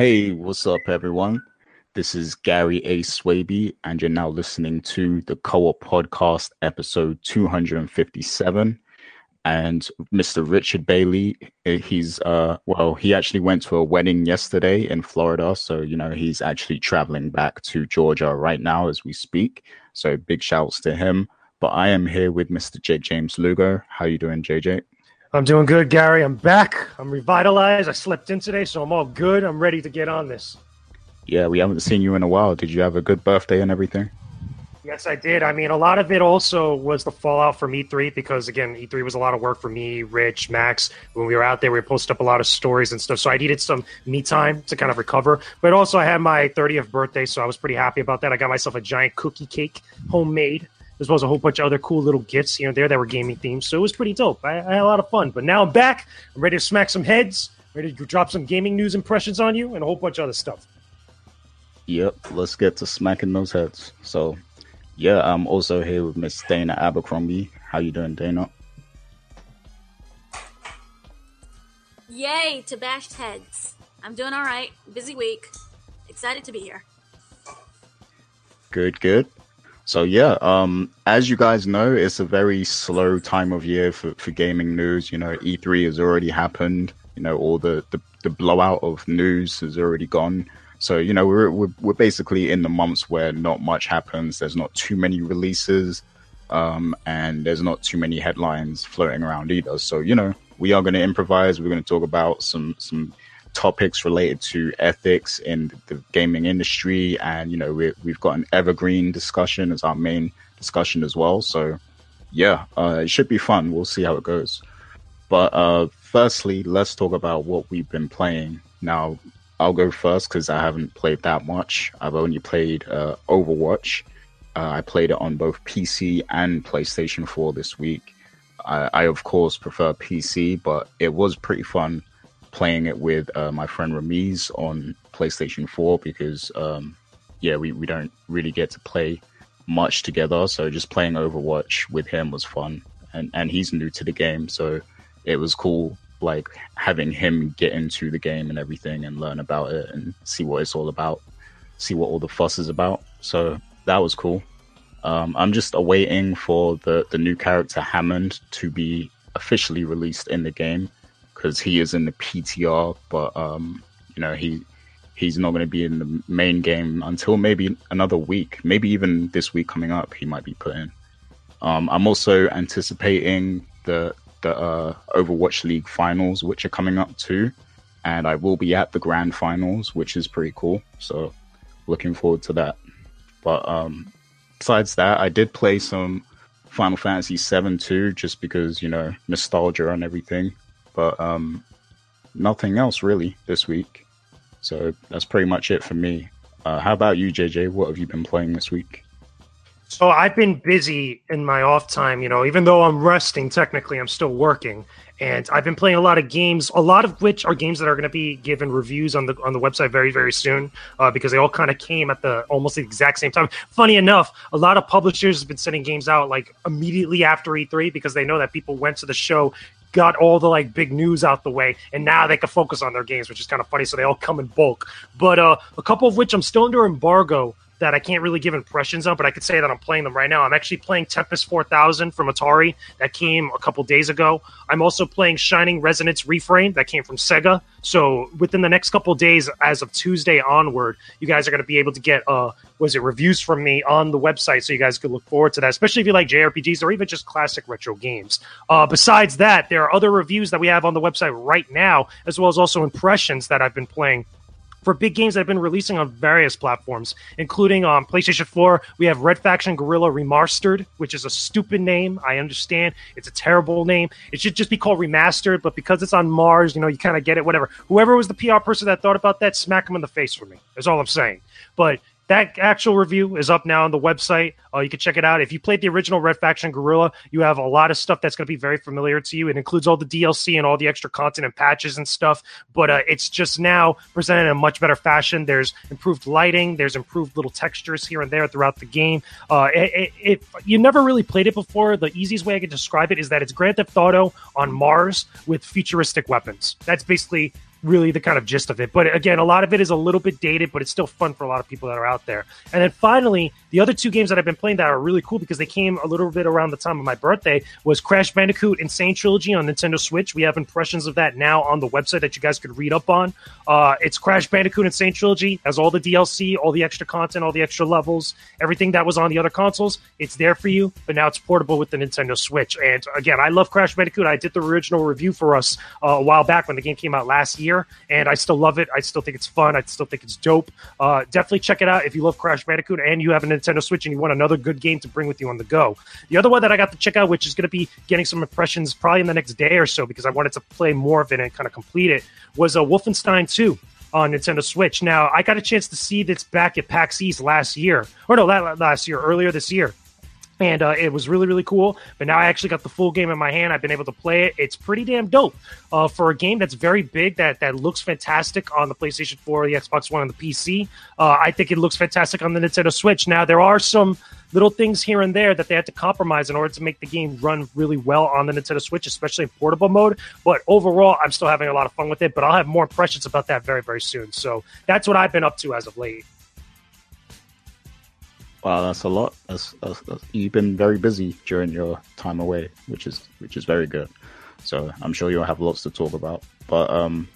Hey, what's up, everyone? This is Gary A. Swaby, and you're now listening to the Co-op Podcast, episode 257. And Mr. Richard Bailey, eh, he's uh, well, he actually went to a wedding yesterday in Florida, so you know he's actually traveling back to Georgia right now as we speak. So big shouts to him. But I am here with Mr. J. James Lugo. How you doing, JJ? I'm doing good, Gary. I'm back. I'm revitalized. I slept in today, so I'm all good. I'm ready to get on this. Yeah, we haven't seen you in a while. Did you have a good birthday and everything? Yes, I did. I mean, a lot of it also was the fallout from E3 because, again, E3 was a lot of work for me, Rich, Max. When we were out there, we posted up a lot of stories and stuff. So I needed some me time to kind of recover. But also, I had my 30th birthday, so I was pretty happy about that. I got myself a giant cookie cake, homemade as well as a whole bunch of other cool little gifts here and there that were gaming themed. So it was pretty dope. I, I, had a lot of fun. But now I'm back. I'm ready to smack some heads, ready to drop some gaming news impressions on you, and a whole bunch of other stuff. Yep, let's get to smacking those heads. So, yeah, I'm also here with Miss Dana Abercrombie. How you doing, Dana? Yay to bashed heads. I'm doing all right. Busy week. Excited to be here. Good, good. So yeah, um, as you guys know, it's a very slow time of year for, for gaming news. You know, E3 has already happened. You know, all the, the, the blowout of news has already gone. So you know, we're, we're we're basically in the months where not much happens. There's not too many releases, um, and there's not too many headlines floating around either. So you know, we are going to improvise. We're going to talk about some some topics related to ethics in the gaming industry, and you know we we've got an evergreen discussion as our main discussion as well. So yeah, uh, it should be fun. We'll see how it goes. But uh, firstly, let's talk about what we've been playing. Now, I'll go first because I haven't played that much. I've only played uh, Overwatch. Uh, I played it on both PC and PlayStation 4 this week. I, I, of course, prefer PC, but it was pretty fun playing it with uh, my friend Ramiz on PlayStation 4 because, um, yeah, we, we don't really get to play much together. So just playing Overwatch with him was fun. And, and he's new to the game. So it was cool, like having him get into the game and everything and learn about it and see what it's all about, see what all the fuss is about. So that was cool. Um, I'm just awaiting for the, the new character Hammond to be officially released in the game because he is in the PTR, but um, you know he he's not going to be in the main game until maybe another week, maybe even this week coming up. He might be put in. Um, I'm also anticipating the the uh, Overwatch League finals, which are coming up too, and I will be at the grand finals, which is pretty cool. So looking forward to that. But um, besides that, I did play some Final Fantasy VII too, just because you know nostalgia and everything but um, nothing else really this week. So that's pretty much it for me. Uh, how about you, JJ? What have you been playing this week? So I've been busy in my off time. You know, even though I'm resting, technically I'm still working, and I've been playing a lot of games. A lot of which are games that are going to be given reviews on the on the website very very soon, uh, because they all kind of came at the almost the exact same time. Funny enough, a lot of publishers have been sending games out like immediately after E3 because they know that people went to the show got all the like big news out the way, and now they can focus on their games, which is kind of funny. So they all come in bulk. But uh, a couple of which I'm still under embargo that I can't really give impressions of, but I could say that I'm playing them right now. I'm actually playing Tempest 4000 from Atari that came a couple days ago. I'm also playing Shining Resonance Refrain that came from Sega. So within the next couple days, as of Tuesday onward, you guys are going to be able to get uh was it reviews from me on the website, so you guys could look forward to that, especially if you like JRPGs or even just classic retro games. Uh, besides that, there are other reviews that we have on the website right now, as well as also impressions that I've been playing for big games that have been releasing on various platforms, including on um, PlayStation 4. We have Red Faction Guerrilla Re-Mars-tered, which is a stupid name. I understand it's a terrible name. It should just be called Remastered, but because it's on Mars, you know, you kind of get it. Whatever. Whoever was the PR person that thought about that, smack him in the face for me. That's all I'm saying. But that actual review is up now on the website. Uh, you can check it out. If you played the original Red Faction Guerrilla, you have a lot of stuff that's going to be very familiar to you. It includes all the DLC and all the extra content and patches and stuff, but uh, it's just now presented in a much better fashion. There's improved lighting, there's improved little textures here and there throughout the game. Uh, you never really played it before. The easiest way I can describe it is that it's Grand Theft Auto on Mars with futuristic weapons. That's basically really the kind of gist of it. But again, a lot of it is a little bit dated, but it's still fun for a lot of people that are out there. And then finally, the other two games that I've been playing that are really cool because they came a little bit around the time of my birthday was Crash Bandicoot N. Sane Trilogy on Nintendo Switch. We have impressions of that now on the website that you guys could read up on. Uh, it's Crash Bandicoot N. Sane Trilogy, has all the DLC, all the extra content, all the extra levels, everything that was on the other consoles. It's there for you, but now it's portable with the Nintendo Switch. And again, I love Crash Bandicoot. I did the original review for us uh, a while back when the game came out last year and I still love it. I still think it's fun. I still think it's dope. Uh, definitely check it out if you love Crash Bandicoot and you have a Nintendo Switch and you want another good game to bring with you on the go. The other one that I got to check out, which is going to be getting some impressions probably in the next day or so because I wanted to play more of it and kind of complete it, was uh, Wolfenstein 2 on Nintendo Switch. Now, I got a chance to see this back at PAX East last year, or no, last year, earlier this year and uh, it was really really cool. But now I actually got the full game in my hand. I've been able to play it. It's pretty damn dope uh, for a game that's very big that that looks fantastic on the PlayStation 4, the Xbox One, and the PC. Uh, I think it looks fantastic on the Nintendo Switch. Now there are some little things here and there that they had to compromise in order to make the game run really well on the Nintendo Switch, especially in portable mode. But overall, I'm still having a lot of fun with it. But I'll have more impressions about that very very soon. So that's what I've been up to as of late. Wow, that's a lot. That's, that's, that's, you've been very busy during your time away, which is which is very good. So I'm sure you'll have lots to talk about. But um,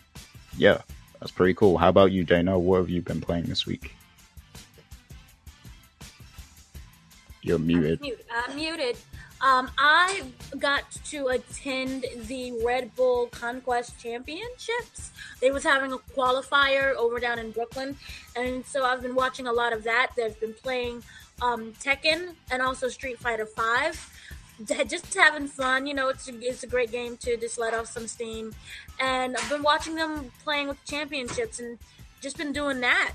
yeah, that's pretty cool. How about you, Dana? What have you been playing this week? You're muted. I'm, mute. I'm muted. Um, I got to attend the Red Bull Conquest Championships. They was having a qualifier over down in Brooklyn, and so I've been watching a lot of that. They've been playing um, Tekken and also Street Fighter Five. Just having fun, you know. It's a, it's a great game to just let off some steam, and I've been watching them playing with championships and just been doing that.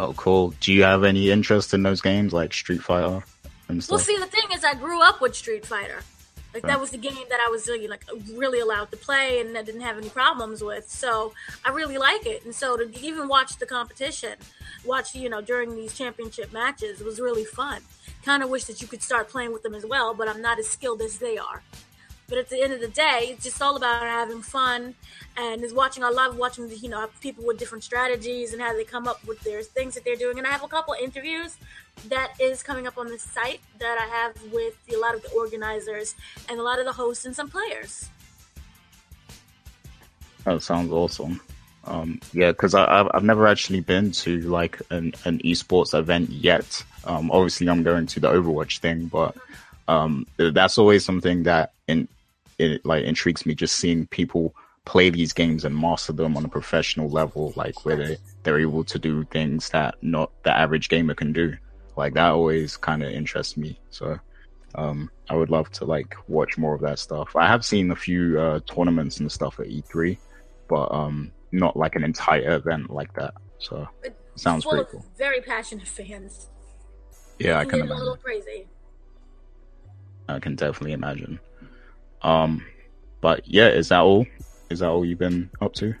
Oh, cool. Do you have any interest in those games like Street Fighter? And stuff. Well, see, the thing is, I grew up with Street Fighter. Like that was the game that I was really like really allowed to play and I didn't have any problems with. So I really like it. And so to even watch the competition, watch you know during these championship matches was really fun. Kind of wish that you could start playing with them as well, but I'm not as skilled as they are. But at the end of the day, it's just all about having fun and is watching. I love watching, you know, people with different strategies and how they come up with their things that they're doing. And I have a couple interviews that is coming up on the site that I have with a lot of the organizers and a lot of the hosts and some players. That sounds awesome. Um, yeah, because I've never actually been to like an, an esports event yet. Um, obviously, I'm going to the Overwatch thing, but um, that's always something that in it like intrigues me. Just seeing people play these games and master them on a professional level, like where they they're able to do things that not the average gamer can do. Like that always kind of interests me. So um, I would love to like watch more of that stuff. I have seen a few uh, tournaments and stuff at E3, but um, not like an entire event like that. So it sounds pretty cool. Very passionate fans. Yeah, I can imagine. A little crazy. I can definitely imagine. Um, but yeah, is that all? Is that all you've been up to?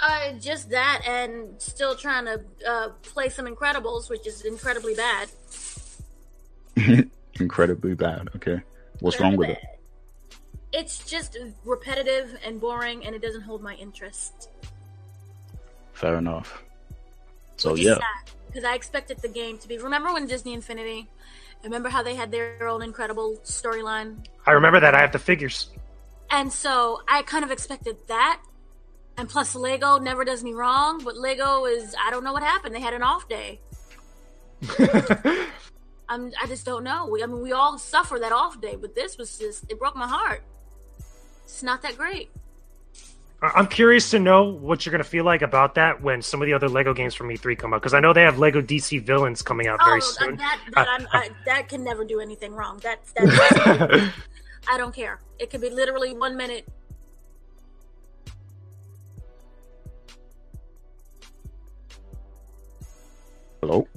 Uh, just that, and still trying to uh, play some Incredibles, which is incredibly bad. incredibly bad. Okay, what's incredibly wrong with bad. it? It's just repetitive and boring, and it doesn't hold my interest. Fair enough. So yeah, because I expected the game to be. Remember when Disney Infinity Remember how they had their own incredible storyline? I remember that. I have the figures. And so I kind of expected that. And plus, Lego never does me wrong, but Lego is, I don't know what happened. They had an off day. I'm, I just don't know. We, I mean, we all suffer that off day, but this was just, it broke my heart. It's not that great. I'm curious to know what you're going to feel like about that when some of the other Lego games from E3 come out because I know they have Lego DC Villains coming out very oh, soon. That that, uh, I, that can never do anything wrong. That's that. I don't care. It could be literally one minute. Hello.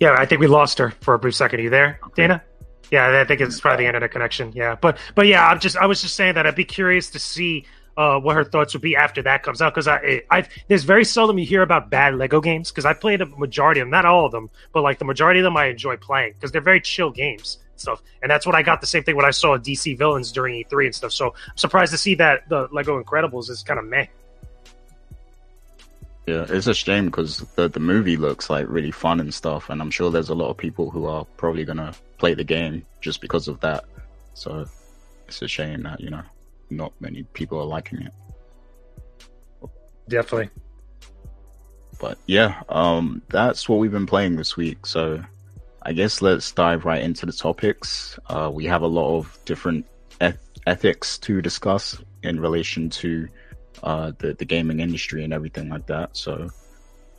Yeah, I think we lost her for a brief second. Are you there, Dana? Yeah, I think it's probably the internet connection. Yeah, but but yeah, I'm just I was just saying that I'd be curious to see uh, what her thoughts would be after that comes out because I I there's very seldom you hear about bad Lego games because I played a majority of them, not all of them, but like the majority of them I enjoy playing because they're very chill games and stuff, and that's what I got the same thing when I saw DC Villains during E3 and stuff. So I'm surprised to see that the Lego Incredibles is kind of meh. Yeah, it's a shame because the the movie looks like really fun and stuff, and I'm sure there's a lot of people who are probably gonna play the game just because of that. So it's a shame that you know not many people are liking it. Definitely. But yeah, um, that's what we've been playing this week. So I guess let's dive right into the topics. Uh, we have a lot of different eth- ethics to discuss in relation to uh, the the gaming industry and everything like that. So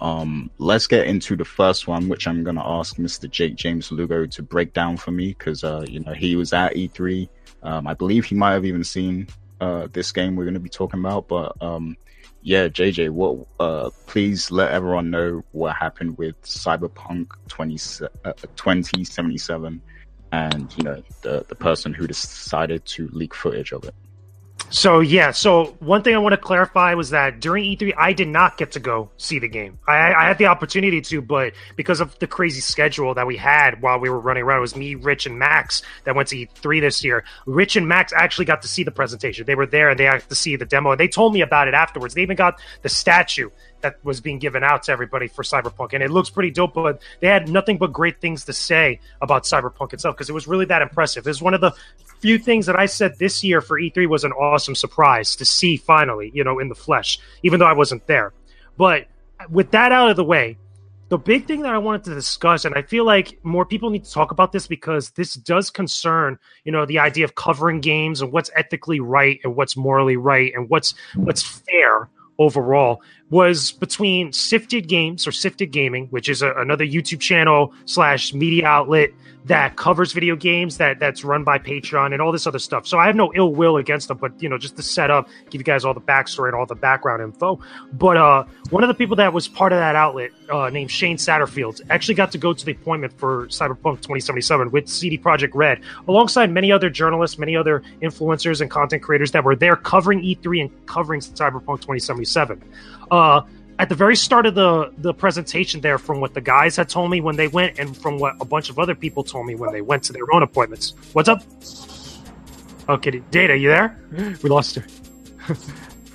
um, let's get into the first one, which I'm gonna ask Mr. Jake James Lugo to break down for me because uh, you know he was at E3. Um, I believe he might have even seen uh, this game we're going to be talking about. But um, yeah, JJ, what? Uh, please let everyone know what happened with Cyberpunk 20, uh, 2077 and you know the the person who decided to leak footage of it. So yeah, so one thing I want to clarify was that during E3 I did not get to go see the game. I, I, had the opportunity to, but because of the crazy schedule that we had while we were running around, it was me, Rich, and Max that went to E3 this year. Rich and Max actually got to see the presentation. They were there and they got to see the demo, and they told me about it afterwards. They even got the statue that was being given out to everybody for Cyberpunk, and it looks pretty dope. But they had nothing but great things to say about Cyberpunk itself because it was really that impressive. It was one of the few things that I said this year for E3 was an awesome surprise to see finally, you know, in the flesh, even though I wasn't there. But with that out of the way, the big thing that I wanted to discuss, and I feel like more people need to talk about this because this does concern, you know, the idea of covering games and what's ethically right and what's morally right and what's what's fair overall was between Sifted Games or Sifted Gaming, which is a, another YouTube channel slash media outlet that covers video games that that's run by Patreon and all this other stuff. So I have no ill will against them, but you know, just to set up, give you guys all the backstory and all the background info. But uh, one of the people that was part of that outlet, uh, named Shane Satterfield, actually got to go to the appointment for Cyberpunk 2077 with CD Projekt Red, alongside many other journalists, many other influencers and content creators that were there covering E3 and covering Cyberpunk 2077. Uh, at the very start of the the presentation there from what the guys had told me when they went and from what a bunch of other people told me when they went to their own appointments. What's up? Okay Dana you there? We lost her.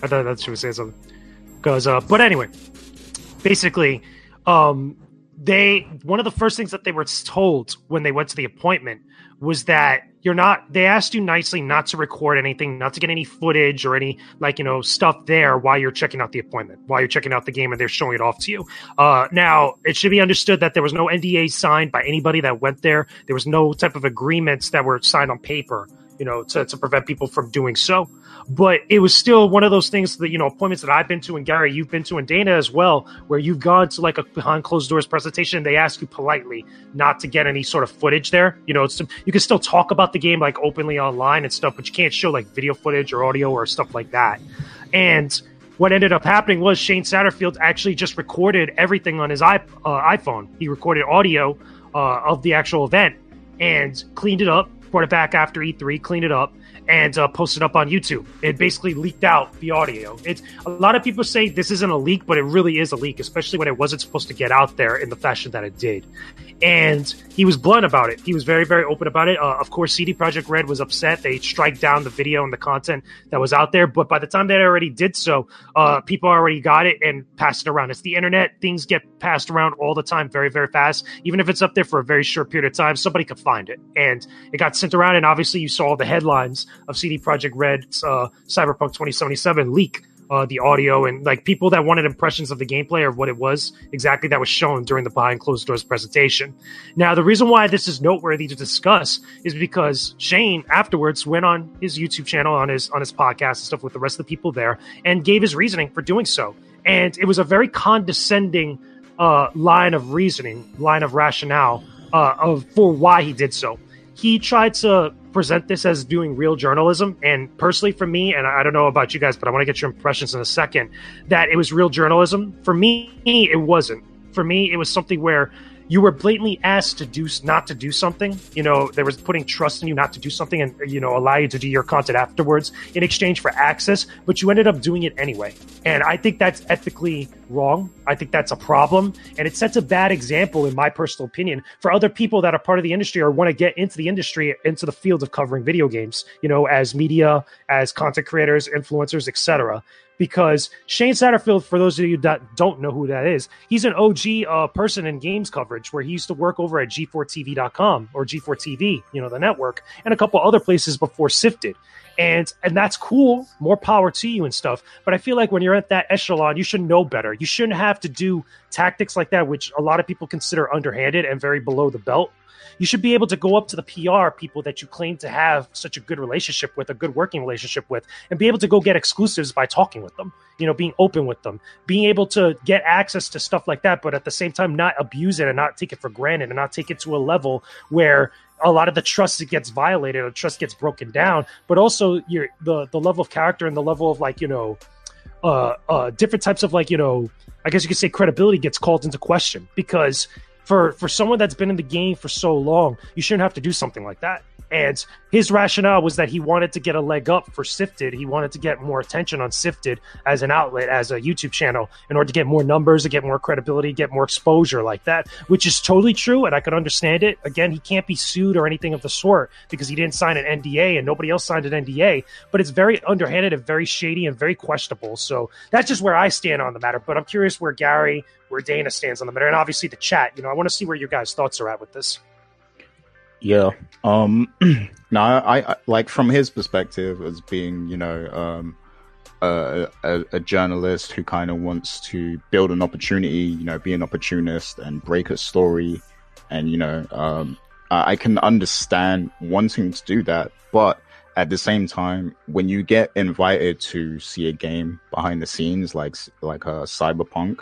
I thought that she was saying something. Because uh but anyway basically um they one of the first things that they were told when they went to the appointment was that you're not they asked you nicely not to record anything not to get any footage or any like you know stuff there while you're checking out the appointment while you're checking out the game and they're showing it off to you. Uh, now it should be understood that there was no nda signed by anybody that went there. There was no type of agreements that were signed on paper you know, to, to prevent people from doing so. But it was still one of those things that, you know, appointments that I've been to and Gary, you've been to and Dana as well, where you've gone to like a behind closed doors presentation. And they ask you politely not to get any sort of footage there. You know, it's, you can still talk about the game like openly online and stuff, but you can't show like video footage or audio or stuff like that. And what ended up happening was Shane Satterfield actually just recorded everything on his iP- uh, iPhone. He recorded audio uh, of the actual event and cleaned it up brought it back after E3, clean it up, and uh, posted up on YouTube. It basically leaked out the audio. It's a lot of people say this isn't a leak, but it really is a leak, especially when it wasn't supposed to get out there in the fashion that it did. And he was blunt about it. He was very, very open about it. Uh, of course, CD Projekt Red was upset. They strike down the video and the content that was out there. But by the time they already did so, uh, people already got it and passed it around. It's the internet. Things get passed around all the time, very, very fast. Even if it's up there for a very short period of time, somebody could find it. And it got sent around. And obviously, you saw the headlines of CD Projekt Red's uh, Cyberpunk 2077 leak uh, the audio and like people that wanted impressions of the gameplay or what it was exactly that was shown during the behind closed doors presentation. Now, the reason why this is noteworthy to discuss is because Shane afterwards went on his YouTube channel, on his on his podcast and stuff with the rest of the people there, and gave his reasoning for doing so. And it was a very condescending uh, line of reasoning, line of rationale uh, of for why he did so. He tried to present this as doing real journalism. And personally, for me, and I don't know about you guys, but I want to get your impressions in a second, that it was real journalism. For me, it wasn't. For me, it was something where you were blatantly asked to do not to do something. You know, there was putting trust in you not to do something and you know allow you to do your content afterwards in exchange for access, but you ended up doing it anyway. And I think that's ethically wrong. I think that's a problem, and it sets a bad example, in my personal opinion, for other people that are part of the industry or want to get into the industry, into the field of covering video games. You know, as media, as content creators, influencers, etc because Shane Satterfield, for those of you that don't know who that is, he's an OG uh, person in games coverage where he used to work over at G4TV.com or G4TV, you know, the network, and a couple other places before Sifted. And and that's cool, more power to you and stuff. But I feel like when you're at that echelon, you should know better. You shouldn't have to do tactics like that, which a lot of people consider underhanded and very below the belt you should be able to go up to the PR people that you claim to have such a good relationship with, a good working relationship with, and be able to go get exclusives by talking with them, you know, being open with them, being able to get access to stuff like that, but at the same time, not abuse it and not take it for granted and not take it to a level where a lot of the trust it gets violated or trust gets broken down, but also your the the level of character and the level of like, you know, uh, uh, different types of like, you know, I guess you could say credibility gets called into question because for for someone that's been in the game for so long, you shouldn't have to do something like that. And his rationale was that he wanted to get a leg up for Sifted. He wanted to get more attention on Sifted as an outlet, as a YouTube channel, in order to get more numbers, to get more credibility, get more exposure like that, which is totally true. And I could understand it. Again, he can't be sued or anything of the sort because he didn't sign an NDA and nobody else signed an NDA. But it's very underhanded and very shady and very questionable. So that's just where I stand on the matter. But I'm curious where Gary, where Dana stands on the matter, and obviously the chat. You know, I want to see where your guys' thoughts are at with this. Yeah. Um. now, I, I, like from his perspective as being, you know, um, a, a, a journalist who kind of wants to build an opportunity, you know, be an opportunist and break a story, and you know, um, I, I can understand wanting to do that, but at the same time, when you get invited to see a game behind the scenes, like like a cyberpunk,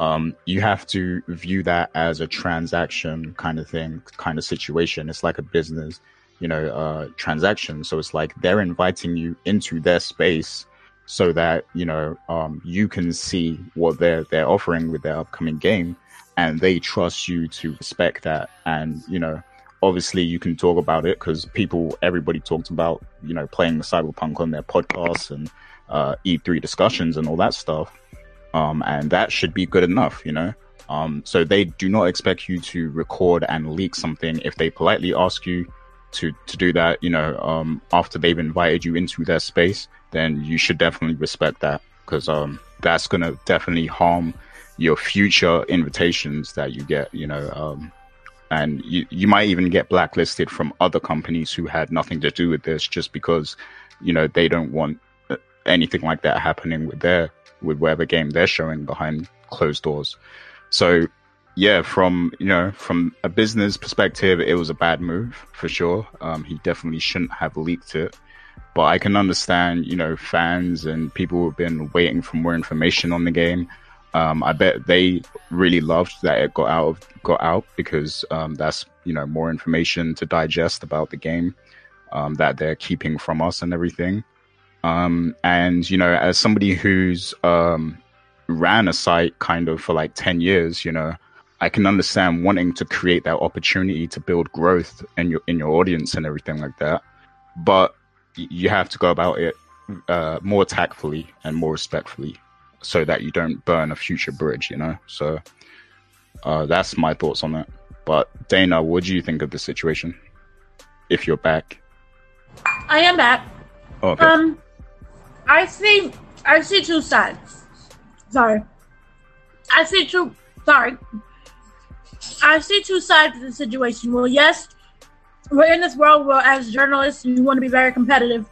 um, you have to view that as a transaction kind of thing, kind of situation. It's like a business, you know, uh, transaction. So it's like they're inviting you into their space so that you know um, you can see what they're they're offering with their upcoming game, and they trust you to respect that. And you know, obviously, you can talk about it because people, everybody talked about you know playing cyberpunk on their podcasts and uh, E3 discussions and all that stuff um, and that should be good enough, you know. Um, so they do not expect you to record and leak something if they politely ask you to to do that. You know, um, after they've invited you into their space, then you should definitely respect that because um, that's gonna definitely harm your future invitations that you get. You know, um, and you you might even get blacklisted from other companies who had nothing to do with this just because you know they don't want uh, anything like that happening with their with whatever game they're showing behind closed doors. So yeah, from you know, from a business perspective, it was a bad move for sure. Um, he definitely shouldn't have leaked it. But I can understand, you know, fans and people who've been waiting for more information on the game. Um, I bet they really loved that it got out of, got out because um, that's you know more information to digest about the game um, that they're keeping from us and everything. Um, and you know, as somebody who's um, ran a site kind of for like ten years, you know, I can understand wanting to create that opportunity to build growth in your in your audience and everything like that. But you have to go about it uh, more tactfully and more respectfully, so that you don't burn a future bridge. You know, so uh, that's my thoughts on that. But Dana, what do you think of the situation? If you're back, I am back. Oh, okay. Um, I see I see two sides. Sorry. I see two sorry. I see two sides of the situation. Well, yes, we're in this world where as journalists you want to be very competitive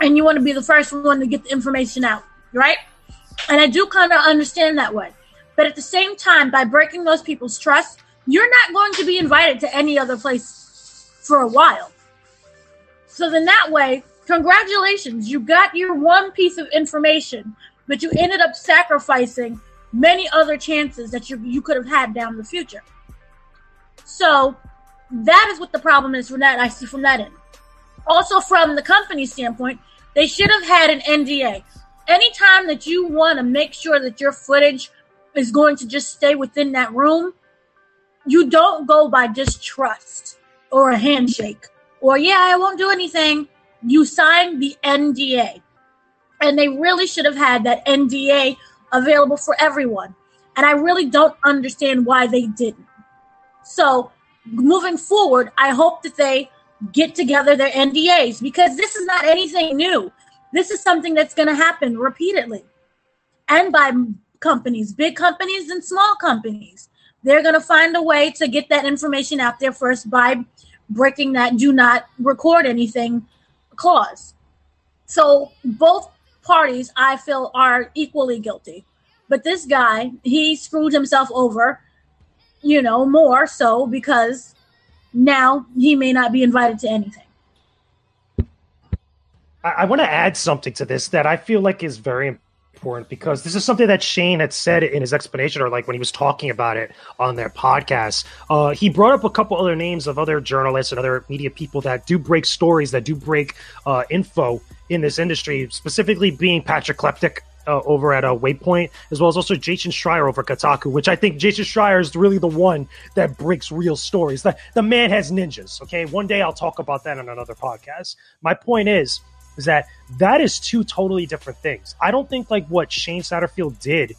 and you want to be the first one to get the information out. right? And I do kind of understand that way. But at the same time, by breaking those people's trust, you're not going to be invited to any other place for a while. So then that way, congratulations, you got your one piece of information, but you ended up sacrificing many other chances that you, you could have had down the future. So that is what the problem is from that I see from that end. Also, from the company standpoint, they should have had an NDA. Anytime that you want to make sure that your footage is going to just stay within that room, you don't go by just trust or a handshake or, yeah, I won't do anything. You signed the NDA. And they really should have had that NDA available for everyone. And I really don't understand why they didn't. So, moving forward, I hope that they get together their NDAs because this is not anything new. This is something that's going to happen repeatedly and by companies, big companies and small companies. They're going to find a way to get that information out there first by breaking that do not record anything clause. So both parties, I feel, are equally guilty. But this guy, he screwed himself over, you know, more so because now he may not be invited to anything. I, I want to add something to this that I feel like is very important because this is something that Shane had said in his explanation or like when he was talking about it on their podcast. Uh, he brought up a couple other names of other journalists and other media people that do break stories, that do break uh, info in this industry, specifically being Patrick Klepek uh, over at uh, Waypoint, as well as also Jason Schreier over Kotaku, which I think Jason Schreier is really the one that breaks real stories. The, the man has ninjas, okay? One day I'll talk about that on another podcast. My point is, is that that is two totally different things. I don't think like what Shane Satterfield did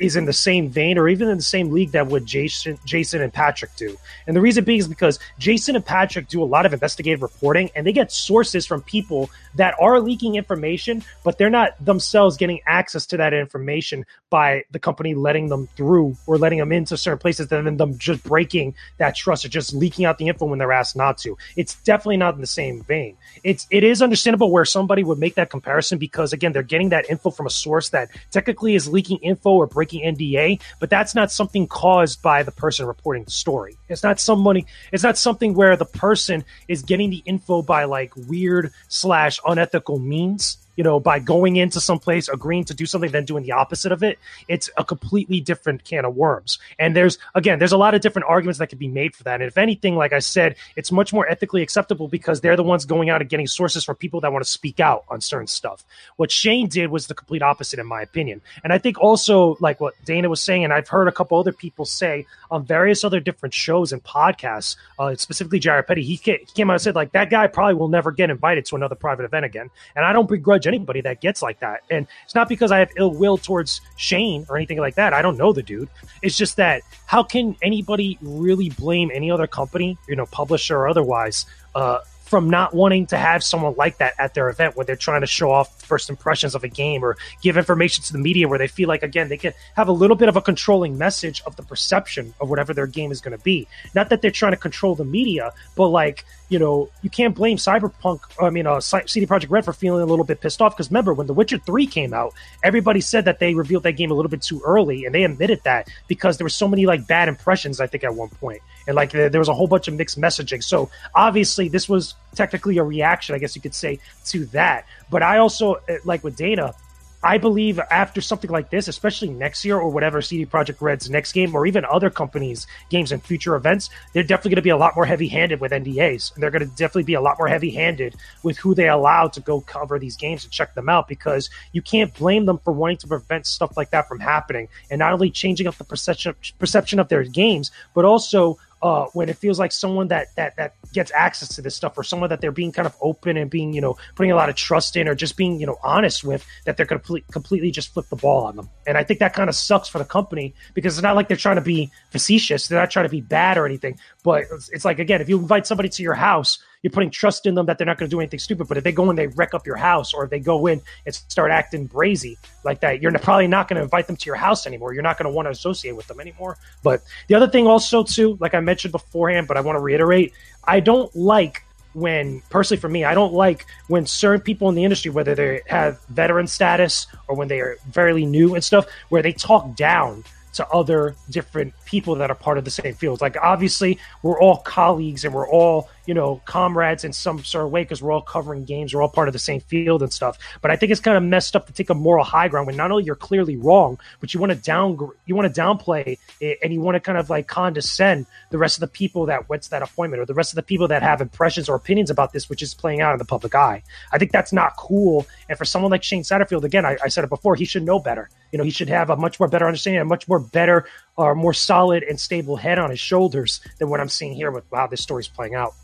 is in the same vein or even in the same league that what Jason, Jason and Patrick do. And the reason being is because Jason and Patrick do a lot of investigative reporting and they get sources from people that are leaking information, but they're not themselves getting access to that information by the company letting them through or letting them into certain places and then them just breaking that trust or just leaking out the info when they're asked not to. It's definitely not in the same vein. It's it is understandable where somebody would make that comparison because again they're getting that info from a source that technically is leaking info or breaking NDA, but that's not something caused by the person reporting the story. It's not somebody. It's not something where the person is getting the info by like weird slash unethical means you know, by going into some place, agreeing to do something, then doing the opposite of it, it's a completely different can of worms. And there's, again, there's a lot of different arguments that could be made for that. And if anything, like I said, it's much more ethically acceptable because they're the ones going out and getting sources from people that want to speak out on certain stuff. What Shane did was the complete opposite, in my opinion. And I think also, like what Dana was saying, and I've heard a couple other people say on various other different shows and podcasts, uh, specifically Jared Petty, he came out and said, like, that guy probably will never get invited to another private event again. And I don't begrudge anybody that gets like that. And it's not because I have ill will towards Shane or anything like that. I don't know the dude. It's just that how can anybody really blame any other company, you know, publisher or otherwise, uh, from not wanting to have someone like that at their event when they're trying to show off first impressions of a game or give information to the media where they feel like again they can have a little bit of a controlling message of the perception of whatever their game is going to be not that they're trying to control the media but like you know you can't blame cyberpunk i mean uh, cd projekt red for feeling a little bit pissed off because remember when the witcher 3 came out everybody said that they revealed that game a little bit too early and they admitted that because there were so many like bad impressions i think at one point and like there was a whole bunch of mixed messaging. So obviously, this was technically a reaction, I guess you could say, to that. But I also uh, like with Dana. I believe after something like this, especially next year or whatever CD Projekt Red's next game, or even other companies' games and future events, they're definitely going to be a lot more heavy-handed with NDAs, and they're going to definitely be a lot more heavy-handed with who they allow to go cover these games and check them out. Because you can't blame them for wanting to prevent stuff like that from happening, and not only changing up the perception perception of their games, but also uh, when it feels like someone that that that gets access to this stuff or someone that they're being kind of open and being you know putting a lot of trust in or just being you know honest with that they're to completely just flip the ball on them. And i think that kind of sucks for the company because it's not like they're trying to be facetious. They're not trying to be bad or anything. But it's, it's like again if you invite somebody to your house you're putting trust in them that they're not going to do anything stupid. But if they go in, they wreck up your house, or if they go in and start acting brazy like that, you're probably not going to invite them to your house anymore. You're not going to want to associate with them anymore. But the other thing, also, too, like I mentioned beforehand, but I want to reiterate, I don't like when personally for me, I don't like when certain people in the industry, whether they have veteran status or when they are fairly new and stuff, where they talk down to other different people that are part of the same field. Like obviously, we're all colleagues and we're all you know comrades in some sort of way because we're all covering games, we're all part of the same field and stuff. But I think it's kind of messed up to take a moral high ground when not only you're clearly wrong, but you want to down you want to downplay it and you want to kind of like condescend the rest of the people that went to that appointment or the rest of the people that have impressions or opinions about this, which is playing out in the public eye. I think that's not cool. And for someone like Shane Satterfield, again, I, I said it before, he should know better. You know, he should have a much more better understanding, a much more better or more solid and stable head on his shoulders than what I'm seeing here with wow, this story's playing out.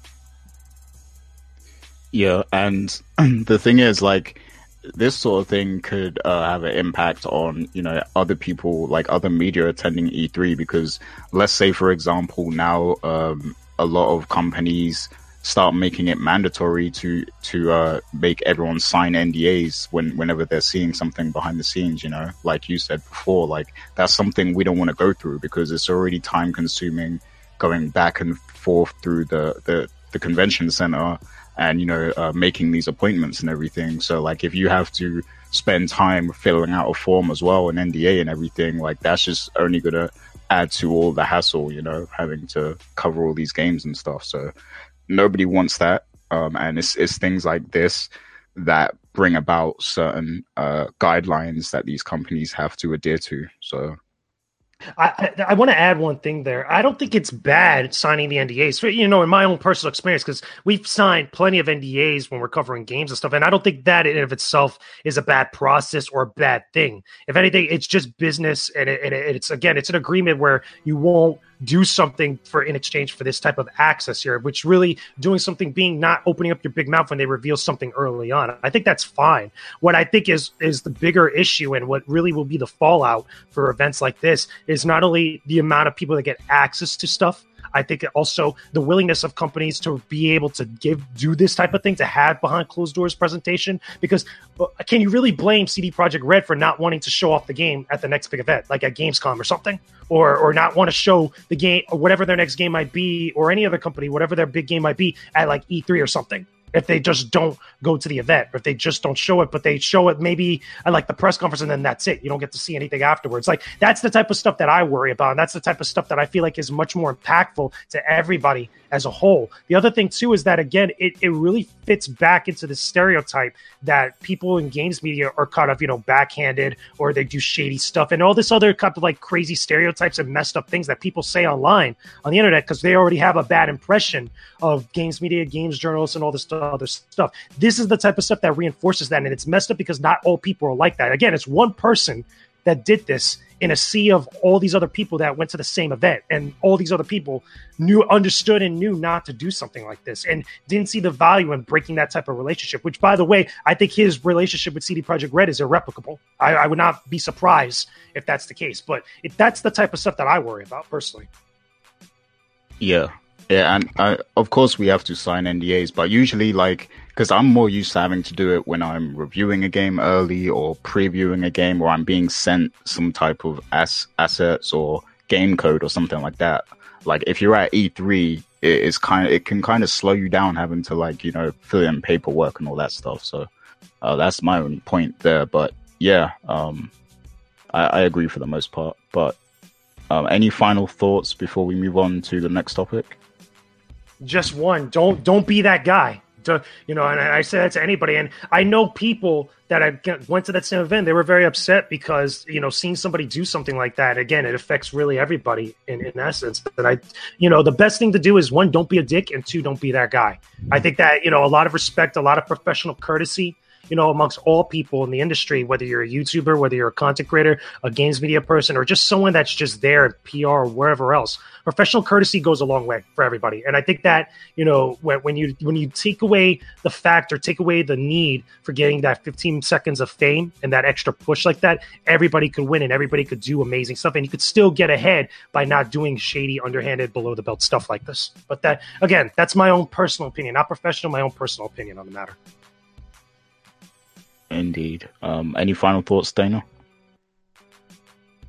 Yeah, and the thing is, like, this sort of thing could uh, have an impact on you know other people, like other media attending E3, because let's say, for example, now um, a lot of companies start making it mandatory to to uh, make everyone sign NDAs when whenever they're seeing something behind the scenes. You know, like you said before, like that's something we don't want to go through because it's already time consuming going back and forth through the the, the convention center and you know uh, making these appointments and everything. So like if you have to spend time filling out a form as well, an NDA and everything, like that's just only gonna add to all the hassle, you know, having to cover all these games and stuff. So nobody wants that. Um, and it's, it's things like this that bring about certain uh, guidelines that these companies have to adhere to. So I, I, I want to add one thing there. I don't think it's bad signing the NDAs. You know, in my own personal experience, because we've signed plenty of NDAs when we're covering games and stuff, and I don't think that in of itself is a bad process or a bad thing. If anything, it's just business, and, it, and it's again, it's an agreement where you won't do something for in exchange for this type of access here, which really doing something being not opening up your big mouth when they reveal something early on. I think that's fine. What I think is is the bigger issue and what really will be the fallout for events like this is not only the amount of people that get access to stuff, I think also the willingness of companies to be able to give do this type of thing to have behind closed doors presentation. Because uh, can you really blame CD Projekt Red for not wanting to show off the game at the next big event, like at Gamescom or something, or or not want to show the game or whatever their next game might be, or any other company, whatever their big game might be at like E3 or something? If they just don't go to the event, or if they just don't show it, but they show it maybe at like the press conference and then that's it. You don't get to see anything afterwards. Like that's the type of stuff that I worry about. And that's the type of stuff that I feel like is much more impactful to everybody as a whole. The other thing too is that again, it, it really fits back into the stereotype that people in games media are kind of, you know, backhanded or they do shady stuff and all this other kind of like crazy stereotypes and messed up things that people say online on the internet because they already have a bad impression of games media, games journalists, and all this other stuff. This is the type of stuff that reinforces that. And it's messed up because not all people are like that. Again, it's one person that did this in a sea of all these other people that went to the same event. And all these other people knew understood and knew not to do something like this and didn't see the value in breaking that type of relationship which by the way i think his relationship with cd projekt red is irreplicable. I, I, would not be surprised if that's the case but that's the type of stuff that i worry about personally. Yeah. Yeah, and uh, of course we have to sign NDAs, but usually, like, because I'm more used to having to do it when I'm reviewing a game early or previewing a game, or I'm being sent some type of ass- assets or game code or something like that. Like, if you're at E3, it is kind of it can kind of slow you down having to like you know fill in paperwork and all that stuff. So uh, that's my own point there. But yeah, um, I, I agree for the most part. But um, any final thoughts before we move on to the next topic? just one. Don't don't be that guy. To, you know, and I say that to anybody. And I know people that I went to that same event. They were very upset because you know seeing somebody do something like that again, it affects really everybody in in essence. And I, you know, the best thing to do is one, don't be a dick, and two, don't be that guy. I think that you know a lot of respect, a lot of professional courtesy you know, amongst all people in the industry, whether you're a YouTuber, whether you're a content creator, a games media person, or just someone that's just there PR or wherever else. Professional courtesy goes a long way for everybody. And I think that, you know, when, when you when you take away the fact or take away the need for getting that 15 seconds of fame and that extra push like that, everybody could win and everybody could do amazing stuff. And you could still get ahead by not doing shady, underhanded, below the belt stuff like this. But that again, that's my own personal opinion, not professional, my own personal opinion on the matter. Indeed. Um, any final thoughts, Dana?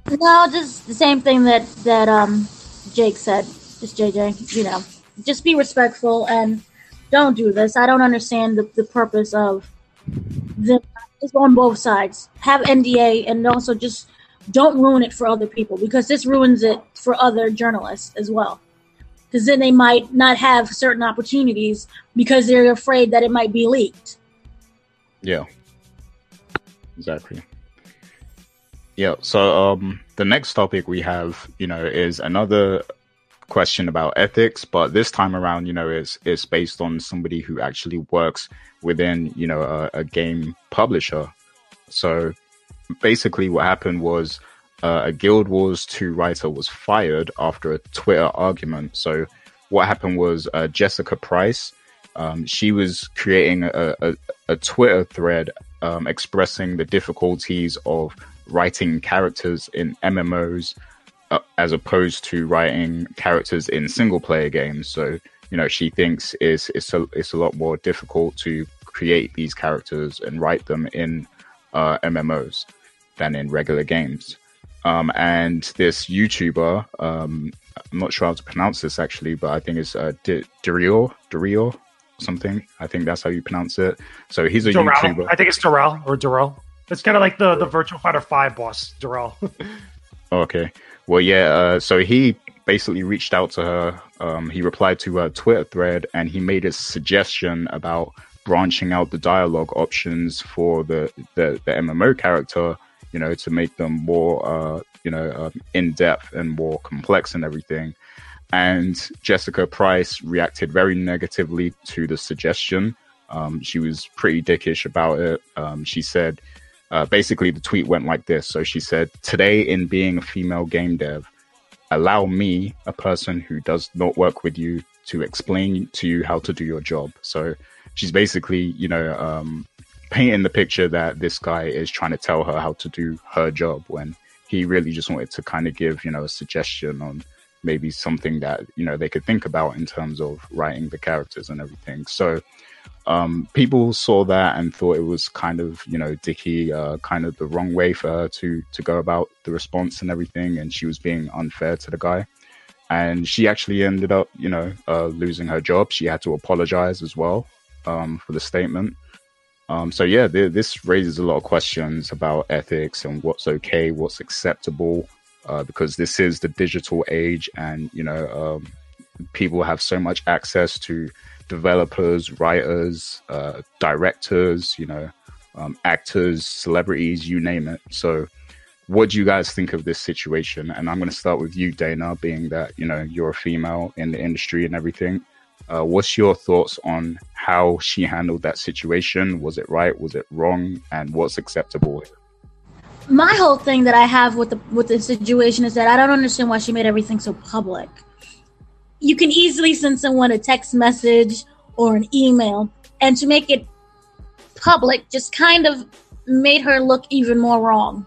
No, just the same thing that that um Jake said. Just JJ, you know, just be respectful and don't do this. I don't understand the, the purpose of the it's on both sides. Have NDA and also just don't ruin it for other people because this ruins it for other journalists as well. Because then they might not have certain opportunities because they're afraid that it might be leaked. Yeah. Exactly. Yeah. So um the next topic we have, you know, is another question about ethics, but this time around, you know, is is based on somebody who actually works within, you know, a, a game publisher. So basically, what happened was uh, a Guild Wars 2 writer was fired after a Twitter argument. So what happened was uh, Jessica Price, um, she was creating a, a, a Twitter thread um, expressing the difficulties of writing characters in MMOs uh, as opposed to writing characters in single player games. So you know she thinks it's it's a it's a lot more difficult to create these characters and write them in uh, MMOs than in regular games. Um, and this YouTuber, um, I'm not sure how to pronounce this actually, but I think it's uh, D- Dario, Dario, something. I think that's how you pronounce it. So he's a Darrell. YouTuber. I think it's Darrell or Durrell. It's kind of like the the Virtua Fighter Five boss, Dural. Okay. Well, yeah. Uh, so he basically reached out to her. Um, he replied to her Twitter thread, and he made a suggestion about branching out the dialogue options for the the, the MMO character. You know, to make them more, uh, you know, um, in depth and more complex and everything. And Jessica Price reacted very negatively to the suggestion. Um, she was pretty dickish about it. Um, she said, uh, basically, the tweet went like this. So she said, Today, in being a female game dev, allow me, a person who does not work with you, to explain to you how to do your job. So she's basically, you know, um, painting the picture that this guy is trying to tell her how to do her job when he really just wanted to kind of give, you know, a suggestion on maybe something that, you know, they could think about in terms of writing the characters and everything. So, um, people saw that and thought it was kind of you know dicky uh, kind of the wrong way for her to to go about the response and everything and she was being unfair to the guy. And she actually ended up you know uh, losing her job. She had to apologize as well um, for the statement. Um, so yeah th- this raises a lot of questions about ethics and what's okay what's acceptable uh, because this is the digital age and you know um, people have so much access to developers, writers, uh, directors, you know, um, actors, celebrities, you name it. So, what do you guys think of this situation? And I'm going to start with you, Dana, being that you know you're a female in the industry and everything. Uh, what's your thoughts on how she handled that situation? Was it right? Was it wrong? And what's acceptable? My whole thing that I have with the with the situation is that I don't understand why she made everything so public. You can easily send someone a text message or an email and to make it public just kind of made her look even more wrong.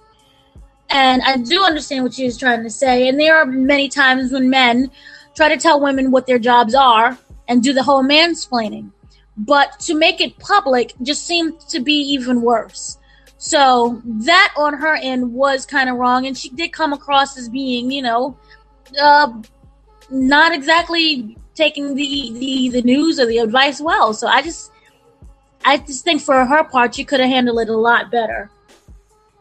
And i do understand what she was trying to say and there are many times when men try to tell women what their jobs are and do the whole mansplaining. But to make it public just seemed to be even worse so that on her end was kind of wrong and she did come across as being you know uh, not exactly taking the, the the news or the advice well. So I just I just think for her part she could have handled it a lot better.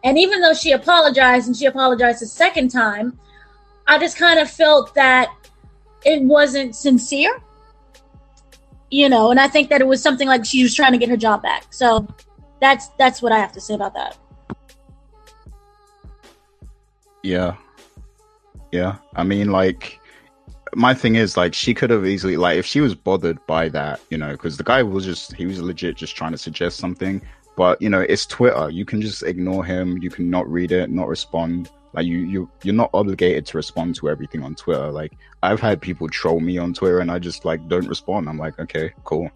And even though she apologized and she apologized a second time, I just kind of felt that it wasn't sincere. You know, and I think that it was something like she was trying to get her job back. So that's that's what I have to say about that. Yeah. Yeah. I mean like my thing is like she could have easily like if she was bothered by that, you know, because the guy was just he was legit just trying to suggest something. But you know, it's Twitter. You can just ignore him. You can not read it, not respond. Like you, you, you're not obligated to respond to everything on Twitter. Like I've had people troll me on Twitter, and I just like don't respond. I'm like, okay, cool.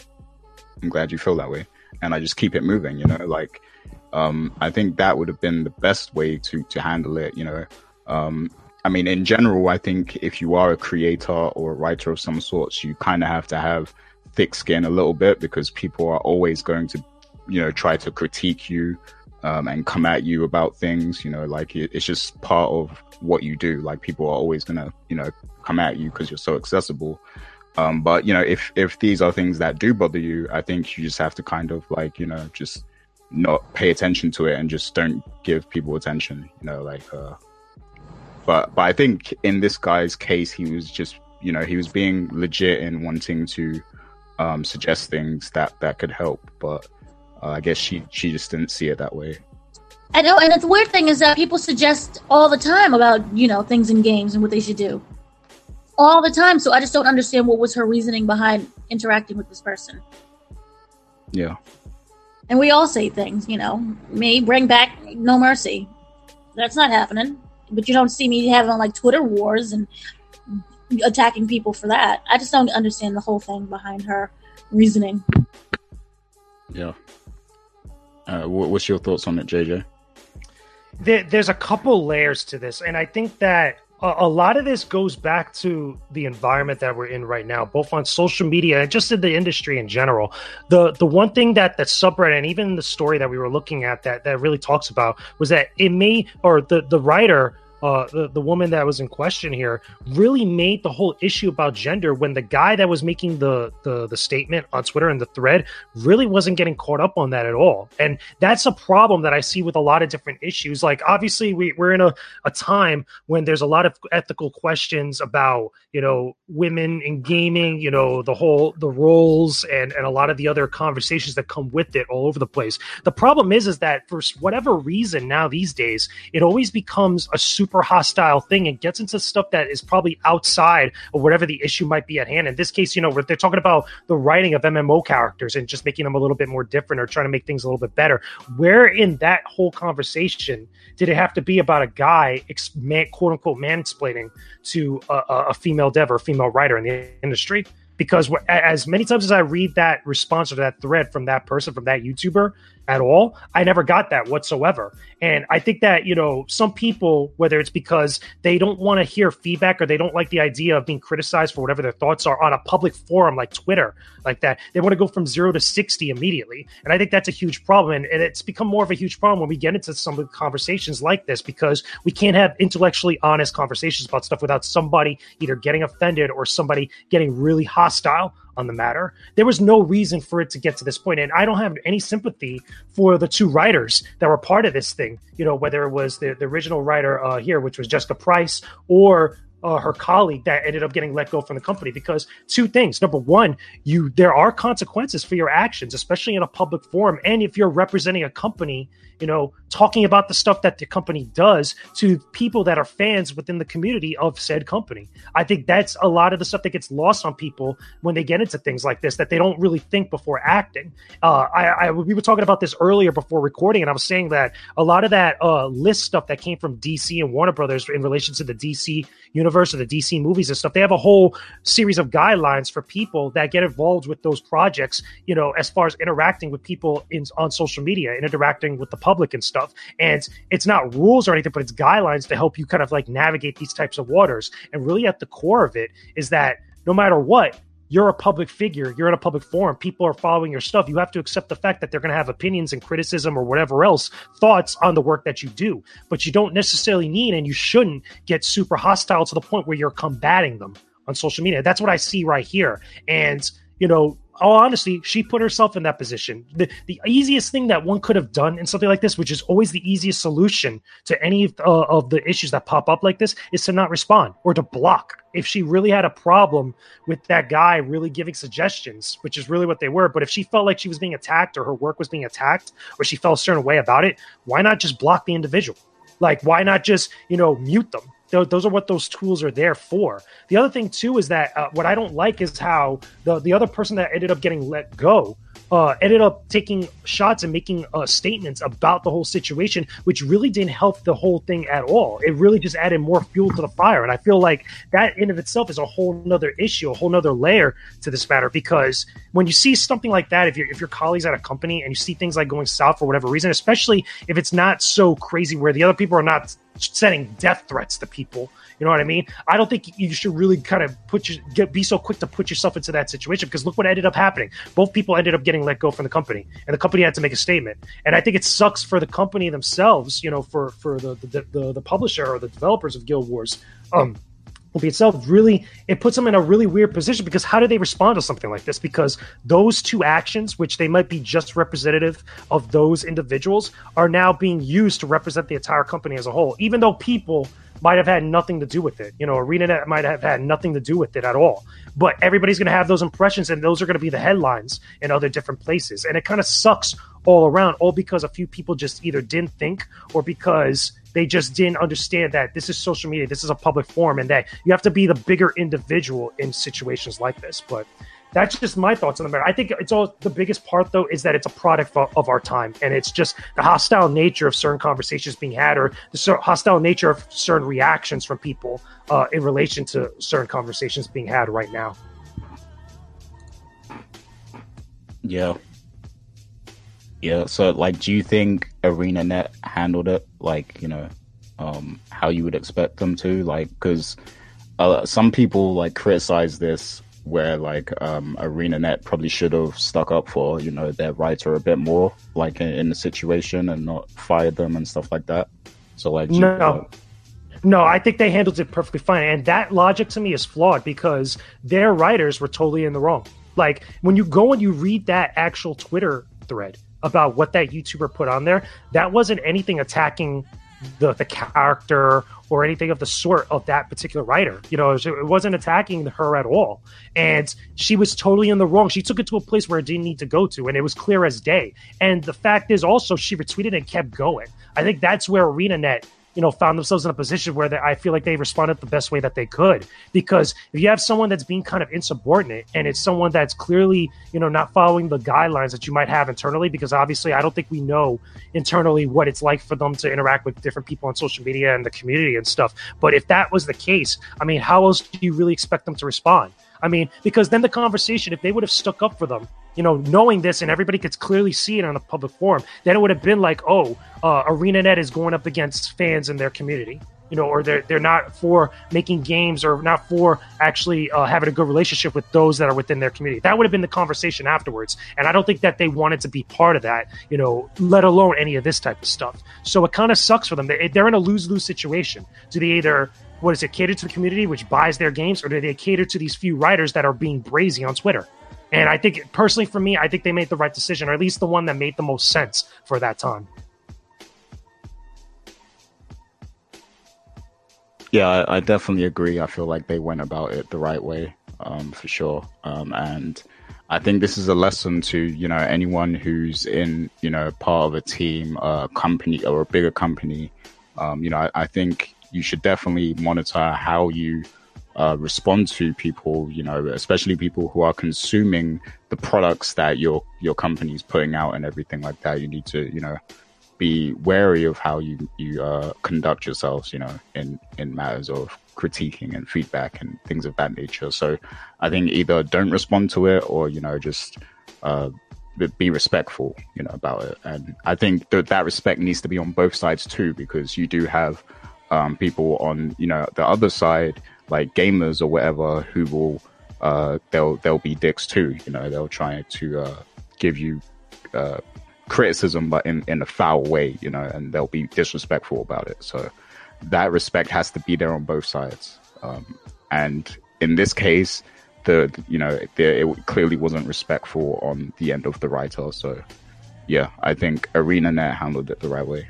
I'm glad you feel that way, and I just keep it moving. You know, like um, I think that would have been the best way to to handle it. You know, um, I mean, in general, I think if you are a creator or a writer of some sorts, you kind of have to have thick skin a little bit because people are always going to, you know, try to critique you um, and come at you about things. You know, like it, it's just part of what you do. Like people are always going to, you know, come at you because you're so accessible. Um, but you know, if if these are things that do bother you, I think you just have to kind of like you know just not pay attention to it and just don't give people attention. You know, like. Uh, but but I think in this guy's case, he was just you know he was being legit in wanting to um, suggest things that that could help. But uh, I guess she she just didn't see it that way. I know, and the weird thing is that people suggest all the time about you know things in games and what they should do, all the time. So I just don't understand what was her reasoning behind interacting with this person. Yeah. And we all say things, you know. Me bring back no mercy. That's not happening. But you don't see me having like Twitter wars and attacking people for that. I just don't understand the whole thing behind her reasoning. Yeah. Uh, what's your thoughts on it, JJ? There, there's a couple layers to this, and I think that a, lot of this goes back to the environment that we're in right now, both on social media and just in the industry in general. The the one thing that that subreddit and even the story that we were looking at that that really talks about was that it may or the the writer uh, the, the woman that was in question here really made the whole issue about gender when the guy that was making the, the the statement on Twitter and the thread really wasn't getting caught up on that at all. And that's a problem that I see with a lot of different issues. Like obviously we, we're in a, a time when there's a lot of ethical questions about, you know, women in gaming, you know, the whole the roles and, and a lot of the other conversations that come with it all over the place. The problem is is that for whatever reason now these days, it always becomes a super super hostile thing and gets into stuff that is probably outside of whatever the issue might be at hand. In this case, you know, they're talking about the writing of MMO characters and just making them a little bit more different or trying to make things a little bit better. Where in that whole conversation did it have to be about a guy, quote unquote, mansplaining to a, a female dev or female writer in the industry? because as many times as I read that response or that thread from that person, from that YouTuber, at all. I never got that whatsoever. And I think that, you know, some people, whether it's because they don't want to hear feedback or they don't like the idea of being criticized for whatever their thoughts are on a public forum like Twitter, like that, they want to go from zero to 60 immediately. And I think that's a huge problem. And, and it's become more of a huge problem when we get into some conversations like this because we can't have intellectually honest conversations about stuff without somebody either getting offended or somebody getting really hostile on the matter. There was no reason for it to get to this point, and I don't have any sympathy for the two writers that were part of this thing. You know, whether it was the, the original writer uh, here, which was Jessica Price, or uh, her colleague that ended up getting let go from the company because two things. Number one you there are consequences for your actions especially in a public forum. And if you're representing a company you know talking about the stuff that the company does to people that are fans within the community of said company. I think that's a lot of the stuff that gets lost on people when they get into things like this that they don't really think before acting. Uh, I, I we were talking about this earlier before recording and i was saying that a lot of that uh, list stuff that came from dc and warner brothers in relation to the dc universe or the DC movies and stuff. They have a whole series of guidelines for people that get involved with those projects, you know, as far as interacting with people in on social media and interacting with the public and stuff. And it's not rules or anything, but it's guidelines to help you kind of like navigate these types of waters. And really at the core of it is that no matter what, you're a public figure, you're in a public forum, people are following your stuff. You have to accept the fact that they're going to have opinions and criticism or whatever else, thoughts on the work that you do. But you don't necessarily need and you shouldn't get super hostile to the point where you're combating them on social media. That's what I see right here. And, you know, all honesty, she put herself in that position. The, the easiest thing that one could have done in something like this, which is always the easiest solution to any of, uh, of the issues that pop up like this, is to not respond or to block. If she really had a problem with that guy really giving suggestions, which is really what they were, but if she felt like she was being attacked or her work was being attacked or she felt a certain way about it, why not just block the individual? Like, why not just, you know, mute them? Those are what those tools are there for. The other thing too is that uh, what I don't like is how the the other person that ended up getting let go uh, ended up taking shots and making uh, statements about the whole situation, which really didn't help the whole thing at all. It really just added more fuel to the fire, and I feel like that in of itself is a whole nother issue, a whole nother layer to this matter. Because when you see something like that, if you're if your colleagues at a company and you see things like going south for whatever reason, especially if it's not so crazy where the other people are not sending death threats to people. You know what I mean? I don't think you should really kind of put your get, be so quick to put yourself into that situation because look what ended up happening. Both people ended up getting let go from the company, and the company had to make a statement. And I think it sucks for the company themselves. You know, for for the the, the, the publisher or the developers of Guild Wars. Um, itself really it puts them in a really weird position because how do they respond to something like this because those two actions which they might be just representative of those individuals are now being used to represent the entire company as a whole even though people might have had nothing to do with it. You know arenanet might have had nothing to do with it at all. But everybody's going to have those impressions and those are going to be the headlines in other different places. And it kind of sucks all around all because a few people just either didn't think or because they just didn't understand that this is social media, this is a public forum, and that you have to be the bigger individual in situations like this. But that's just my thoughts on the matter. I think it's all the biggest part though is that it's a product of, of our time, and it's just the hostile nature of certain conversations being had, or the hostile nature of certain reactions from people uh, in relation to certain conversations being had right now. Yeah, yeah. So, like, do you think ArenaNet handled it like you know um, how you would expect them to? Like, because uh, some people like criticize this where like um, ArenaNet probably should have stuck up for you know their writer a bit more, like in, in the situation, and not fired them and stuff like that. So, like, no. No, I think they handled it perfectly fine. And that logic to me is flawed because their writers were totally in the wrong. Like when you go and you read that actual Twitter thread, about what that YouTuber put on there, that wasn't anything attacking the, the character or anything of the sort of that particular writer. You know, it wasn't attacking her at all. And she was totally in the wrong. She took it to a place where it didn't need to go to, and it was clear as day. And the fact is also she retweeted and kept going. I think that's where ArenaNet you know, found themselves in a position where they, I feel like they responded the best way that they could. Because if you have someone that's being kind of insubordinate and it's someone that's clearly, you know, not following the guidelines that you might have internally, because obviously I don't think we know internally what it's like for them to interact with different people on social media and the community and stuff. But if that was the case, I mean, how else do you really expect them to respond? I mean, because then the conversation, if they would have stuck up for them, you know, knowing this and everybody could clearly see it on a public forum, then it would have been like, oh, uh, ArenaNet is going up against fans in their community, you know, or they're they're not for making games or not for actually uh, having a good relationship with those that are within their community. That would have been the conversation afterwards, and I don't think that they wanted to be part of that, you know, let alone any of this type of stuff. So it kind of sucks for them. They're in a lose lose situation. Do they either what is it cater to the community which buys their games, or do they cater to these few writers that are being brazy on Twitter? And I think personally for me, I think they made the right decision, or at least the one that made the most sense for that time. Yeah, I, I definitely agree. I feel like they went about it the right way, um, for sure. Um, and I think this is a lesson to you know anyone who's in you know part of a team, a company, or a bigger company. Um, you know, I, I think you should definitely monitor how you uh, respond to people, you know, especially people who are consuming the products that your your company's putting out and everything like that. You need to, you know, be wary of how you you uh, conduct yourselves, you know, in in matters of critiquing and feedback and things of that nature. So, I think either don't respond to it or you know just uh, be respectful, you know, about it. And I think that that respect needs to be on both sides too, because you do have um, people on you know the other side, like gamers or whatever, who will uh, they'll they'll be dicks too. You know, they'll try to uh, give you uh, criticism, but in in a foul way. You know, and they'll be disrespectful about it. So that respect has to be there on both sides. Um, and in this case, the you know the, it clearly wasn't respectful on the end of the writer. So yeah, I think ArenaNet handled it the right way.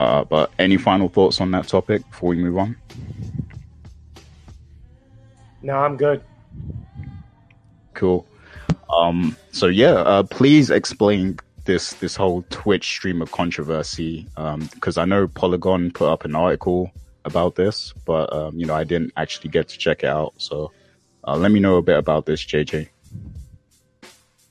Uh, but any final thoughts on that topic before we move on? No, I'm good. Cool. Um, so yeah, uh, please explain this this whole Twitch streamer controversy because um, I know Polygon put up an article about this, but um, you know I didn't actually get to check it out. So uh, let me know a bit about this, JJ.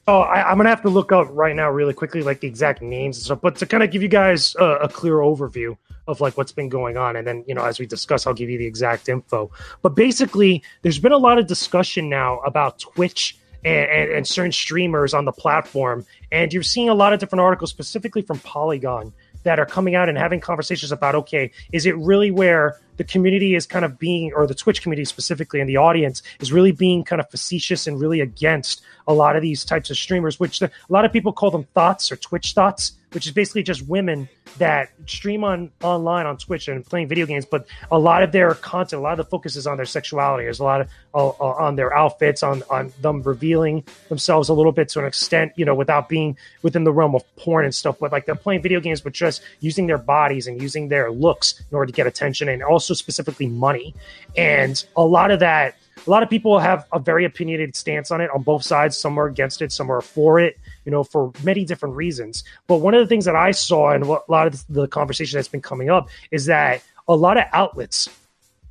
Oh, I, am gonna have to look up right now, really quickly, like the exact names and stuff. But to kind of give you guys a, a clear overview of like what's been going on, and then you know, as we discuss, I'll give you the exact info. But basically, there's been a lot of discussion now about Twitch and, and, and, certain streamers on the platform. And you're seeing a lot of different articles, specifically from Polygon, that are coming out and having conversations about okay, is it really where the community is kind of being, or the Twitch community specifically, and the audience is really being kind of facetious and really against a lot of these types of streamers, which the, a lot of people call them thots or Twitch thots. Which is basically just women that stream on online on Twitch and playing video games, but a lot of their content, a lot of the focus is on their sexuality. There's a lot of uh, uh, on their outfits, on on them revealing themselves a little bit to an extent, you know, without being within the realm of porn and stuff. But like they're playing video games, but just using their bodies and using their looks in order to get attention and also specifically money. And a lot of that a lot of people have a very opinionated stance on it on both sides. Some are against it, some are for it, you know, for many different reasons. But one of the things that I saw and what a lot of the conversation that's been coming up is that a lot of outlets,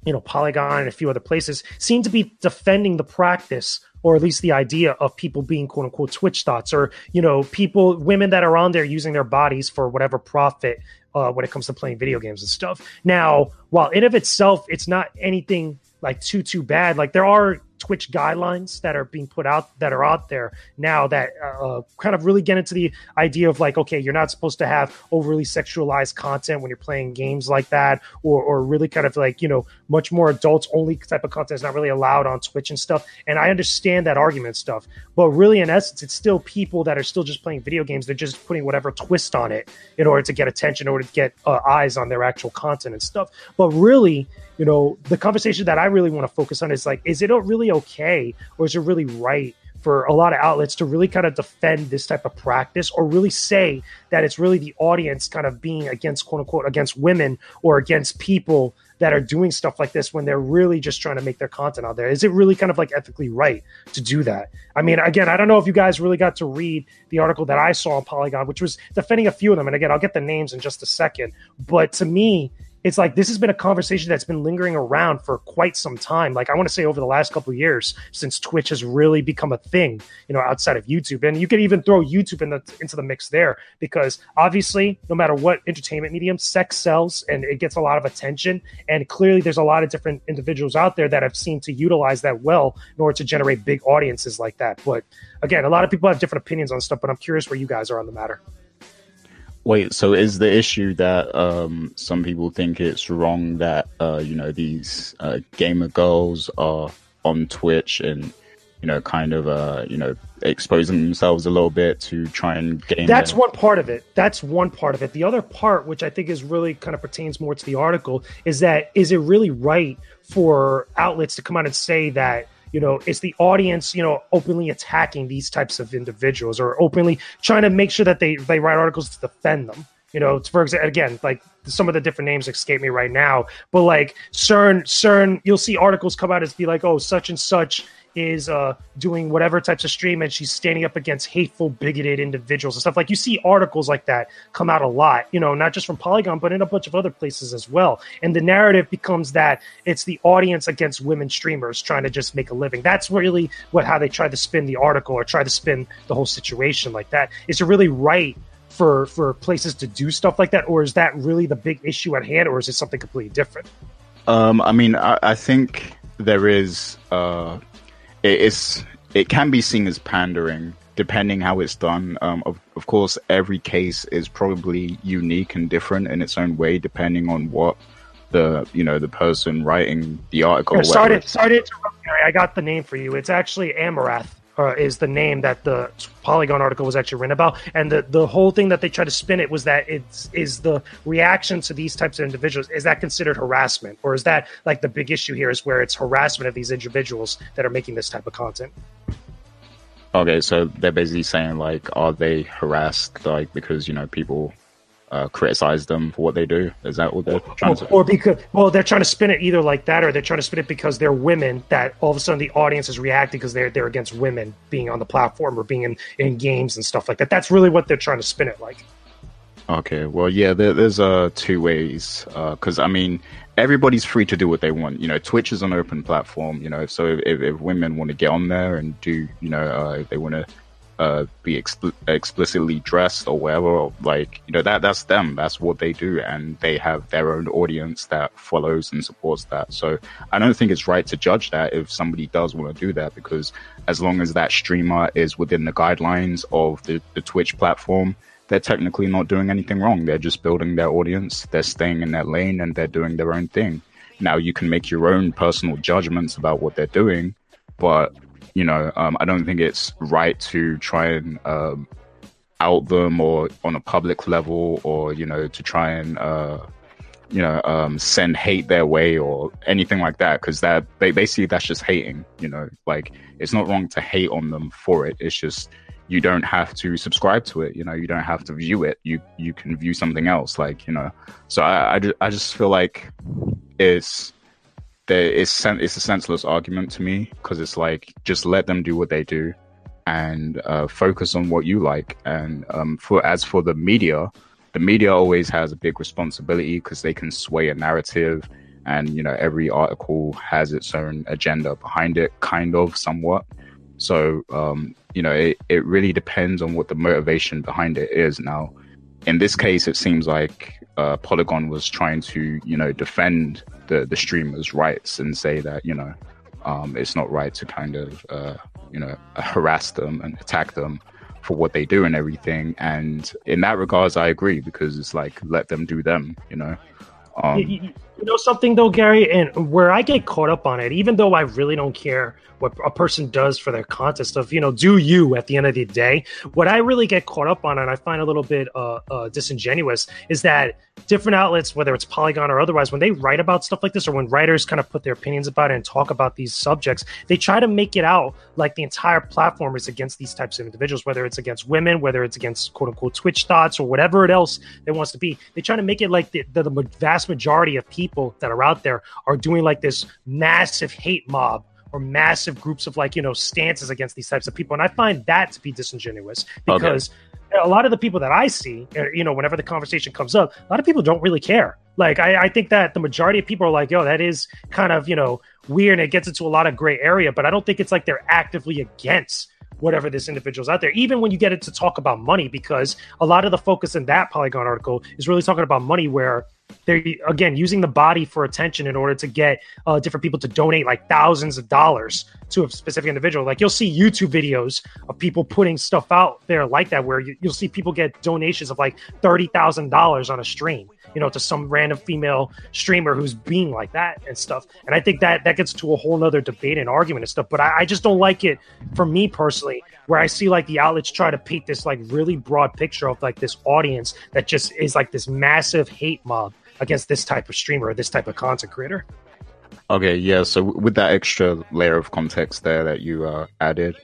you know, Polygon and a few other places seem to be defending the practice or at least the idea of people being quote unquote Twitch thots or, you know, people, women that are on there using their bodies for whatever profit uh, when it comes to playing video games and stuff. Now, while in of itself, it's not anything like too too bad. Like there are Twitch guidelines that are being put out that are out there now that uh, kind of really get into the idea of like, okay, you're not supposed to have overly sexualized content when you're playing games like that, or or really kind of like you know much more adults only type of content is not really allowed on Twitch and stuff. And I understand that argument stuff, but really in essence, it's still people that are still just playing video games. They're just putting whatever twist on it in order to get attention, in order to get uh, eyes on their actual content and stuff. But really, you know, the conversation that I really want to focus on is like, is it really okay or is it really right for a lot of outlets to really kind of defend this type of practice or really say that it's really the audience kind of being against quote unquote against women or against people that are doing stuff like this when they're really just trying to make their content out there? Is it really kind of like ethically right to do that? I mean, again, I don't know if you guys really got to read the article that I saw on Polygon, which was defending a few of them. And again, I'll get the names in just a second. But to me, it's like this has been a conversation that's been lingering around for quite some time. Like I want to say over the last couple of years since Twitch has really become a thing, you know, outside of YouTube. And you could even throw YouTube in the, into the mix there because obviously, no matter what entertainment medium, sex sells and it gets a lot of attention. And clearly, there's a lot of different individuals out there that have seemed to utilize that well in order to generate big audiences like that. But again, a lot of people have different opinions on stuff, but I'm curious where you guys are on the matter. Wait, so is the issue that um, some people think it's wrong that uh, you know these uh, gamer girls are on Twitch and you know kind of uh, you know exposing themselves a little bit to try and gain? That's their... one part of it. That's one part of it. The other part, which I think is really kind of pertains more to the article, is that is it really right for outlets to come out and say that? You know it's the audience you know openly attacking these types of individuals or openly trying to make sure that they they write articles to defend them? You know for example again like some of the different names escape me right now but like cern cern you'll see articles come out as be like oh such and such is uh, doing whatever types of stream and she's standing up against hateful, bigoted individuals and stuff. Like you see articles like that come out a lot, you know, not just from Polygon, but in a bunch of other places as well. And the narrative becomes that it's the audience against women streamers trying to just make a living. That's really what how they try to spin the article or try to spin the whole situation like that. Is it really right for for places to do stuff like that, or is that really the big issue at hand, or is it something completely different? Um, I mean, I, I think there is uh, it is it can be seen as pandering depending how it's done. Um, of, of course, every case is probably unique and different in its own way, depending on what the you know the person writing the article. Sorry, to, sorry to interrupt, I got the name for you. It's actually Amouranth uh, is the name that the Polygon article was actually written about, and the the whole thing that they try to spin it was that it's is the reaction to these types of individuals is that considered harassment, or is that like the big issue here is where it's harassment of these individuals that are making this type of content? Okay, so they're basically saying like, are they harassed like because you know people uh, criticize them for what they do? Is that what they're trying or, to? Or because well, they're trying to spin it either like that, or they're trying to spin it because they're women. That all of a sudden the audience is reacting because they're they're against women being on the platform or being in in games and stuff like that. That's really what they're trying to spin it like. Okay, well, yeah, there, there's uh two ways because uh, I mean everybody's free to do what they want. You know, Twitch is an open platform. You know, so if, if women want to get on there and do, you know, uh, if they want to uh, be expl- explicitly dressed or whatever. Like you know that that's them. That's what they do, and they have their own audience that follows and supports that. So I don't think it's right to judge that if somebody does want to do that, because as long as that streamer is within the guidelines of the, the Twitch platform, they're technically not doing anything wrong. They're just building their audience. They're staying in their lane and they're doing their own thing. Now you can make your own personal judgments about what they're doing, but you know, um, I don't think it's right to try and um, out them or on a public level or you know to try and uh, you know um, send hate their way or anything like that because that basically that's just hating you know? Like it's not wrong to hate on them for it it's just you don't have to subscribe to it you know? You don't have to view it you you can view something else like you know? So i i, I just feel like it's there is it's a senseless argument to me because it's like just let them do what they do and uh, focus on what you like. And um, for as for the media the media always has a big responsibility because they can sway a narrative and you know every article has its own agenda behind it kind of somewhat. So um, you know it, it really depends on what the motivation behind it is. Now in this case it seems like uh, polygon was trying to you know defend the the streamers rights and say that you know um, it's not right to kind of uh, you know harass them and attack them for what they do and everything. And in that regards, I agree because it's like let them do them, you know. Um, you, know something though, Gary, and where I get caught up on it, even though I really don't care what a person does for their contest of you know do you at the end of the day what i really get caught up on and i find a little bit uh, uh, disingenuous is that different outlets whether it's polygon or otherwise when they write about stuff like this or when writers kind of put their opinions about it and talk about these subjects they try to make it out like the entire platform is against these types of individuals whether it's against women whether it's against quote unquote twitch thots or whatever it else it wants to be. They try to make it like the, the, the vast majority of people that are out there are doing like this massive hate mob or massive groups of like you know stances against these types of people and i find that to be disingenuous because okay. a lot of the people that i see uh, you know whenever the conversation comes up a lot of people don't really care like I, I think that the majority of people are like yo that is kind of you know weird and it gets into a lot of gray area but i don't think it's like they're actively against whatever this individual's out there. Even when you get it to talk about money, because a lot of the focus in that Polygon article is really talking about money, where they're again using the body for attention in order to get uh, different people to donate like thousands of dollars to a specific individual. Like you'll see YouTube videos of people putting stuff out there like that, where you, will see people get donations of like thirty thousand dollars on a stream, you know, to some random female streamer who's being like that and stuff. And I think that that gets to a whole nother debate and argument and stuff. But I, I just don't like it for me personally, where I see like the outlets try to paint this like really broad picture of like this audience that just is like this massive hate mob against this type of streamer or this type of content creator. Okay, yeah. So with that extra layer of context there that you uh, added,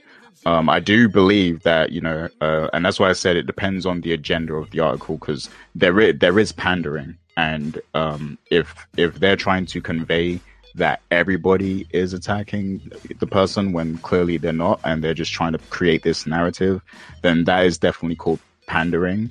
um, I do believe that you know, uh, and that's why I said it depends on the agenda of the article because there is, there is pandering, and um, if if they're trying to convey that everybody is attacking the person when clearly they're not, and they're just trying to create this narrative, then that is definitely called pandering.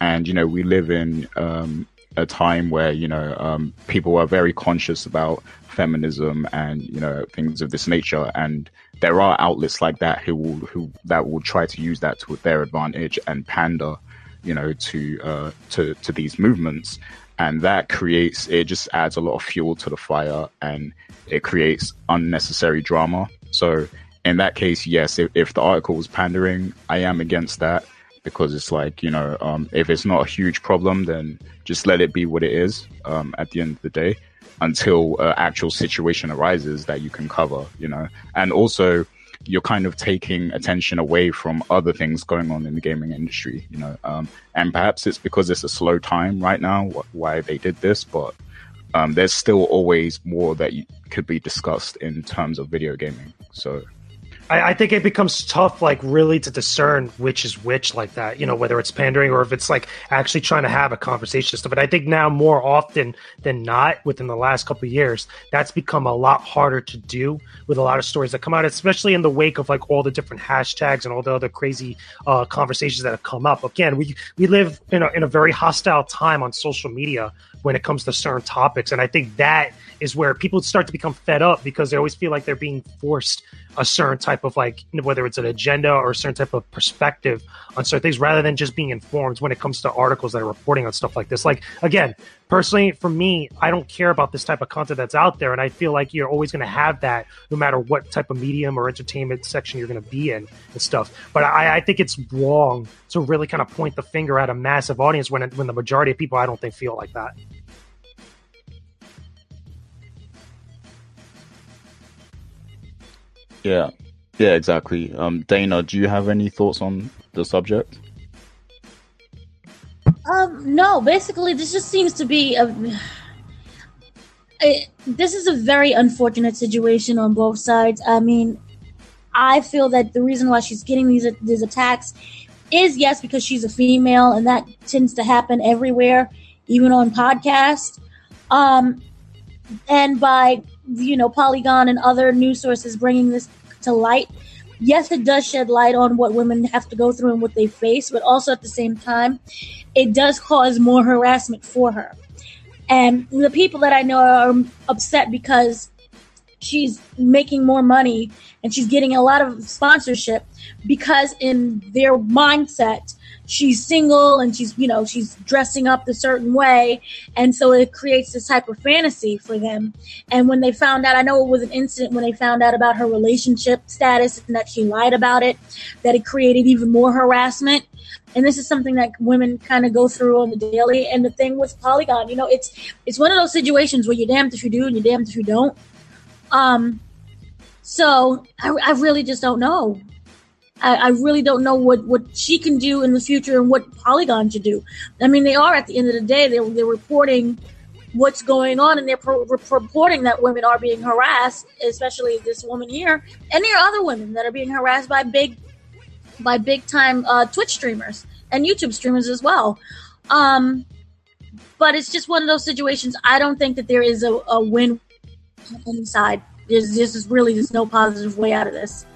And you know, we live in um, a time where you know um, people are very conscious about feminism and you know things of this nature, and there are outlets like that who will who that will try to use that to their advantage and pander, you know, to uh, to to these movements, and that creates it just adds a lot of fuel to the fire, and it creates unnecessary drama. So in that case, yes, if, if the article was pandering, I am against that because it's like you know um, if it's not a huge problem then just let it be what it is um, at the end of the day until an actual situation arises that you can cover you know and also you're kind of taking attention away from other things going on in the gaming industry you know um, and perhaps it's because it's a slow time right now why they did this but um, there's still always more that could be discussed in terms of video gaming. So I, I, think it becomes tough, like really to discern which is which, like that. You know, whether it's pandering or if it's like actually trying to have a conversation stuff. But I think now more often than not, within the last couple years, that's become a lot harder to do with a lot of stories that come out, especially in the wake of like all the different hashtags and all the other crazy uh, conversations that have come up. Again, we we live in a, in a very hostile time on social media when it comes to certain topics, and I think that is where people start to become fed up because they always feel like they're being forced a certain type of like whether it's an agenda or a certain type of perspective on certain things rather than just being informed when it comes to articles that are reporting on stuff like this. Like again personally for me i don't care about this type of content that's out there and i feel like you're always going to have that no matter what type of medium or entertainment section you're going to be in and stuff. But I, I think it's wrong to really kind of point the finger at a massive audience when, when the majority of people i don't think feel like that Yeah, yeah, exactly. Um, Dana, do you have any thoughts on the subject? Um, no, basically, this just seems to be a. It, this is a very unfortunate situation on both sides. I mean, I feel that the reason why she's getting these these attacks is yes because she's a female, and that tends to happen everywhere, even on podcasts. Um, and by you know Polygon and other news sources bringing this to light, yes, it does shed light on what women have to go through and what they face, but also at the same time, it does cause more harassment for her. And the people that I know are upset because she's making more money and she's getting a lot of sponsorship because in their mindset she's single and she's you know she's dressing up a certain way. And so it creates this type of fantasy for them. And when they found out i know it was an incident when they found out about her relationship status and that she lied about it that it created even more harassment. And this is something that women kind of go through on the daily. And the thing with polygon you know it's it's one of those situations where you're damned if you do and you're damned if you don't. Um, so I, I really just don't know. I, I, really don't know what, what she can do in the future and what Polygon should do. I mean, they are at the end of the day, they're, they're reporting what's going on and they're pro- reporting that women are being harassed, especially this woman here. And there are other women that are being harassed by big, by big time uh, Twitch streamers and YouTube streamers as well. Um, but it's just one of those situations. I don't think that there is a, a win inside. There's just really there's no positive way out of this.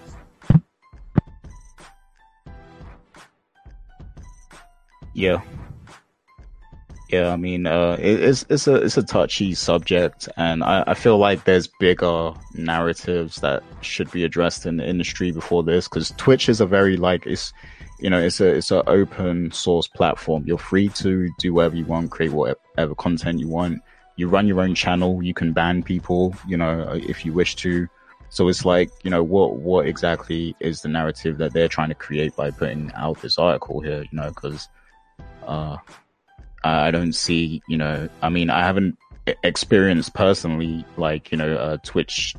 Yeah. Yeah, I mean, uh, it, it's it's a it's a touchy subject, and I, I feel like there's bigger narratives that should be addressed in the industry before this, because Twitch is a very like it's, you know, it's a it's an open source platform. You're free to do whatever you want, create whatever content you want you run your own channel. You can ban people, you know, if you wish to. So it's like, you know, what what exactly is the narrative that they're trying to create by putting out this article here? You know, because uh, I don't see, you know, I mean, I haven't experienced personally, like, you know, uh, Twitch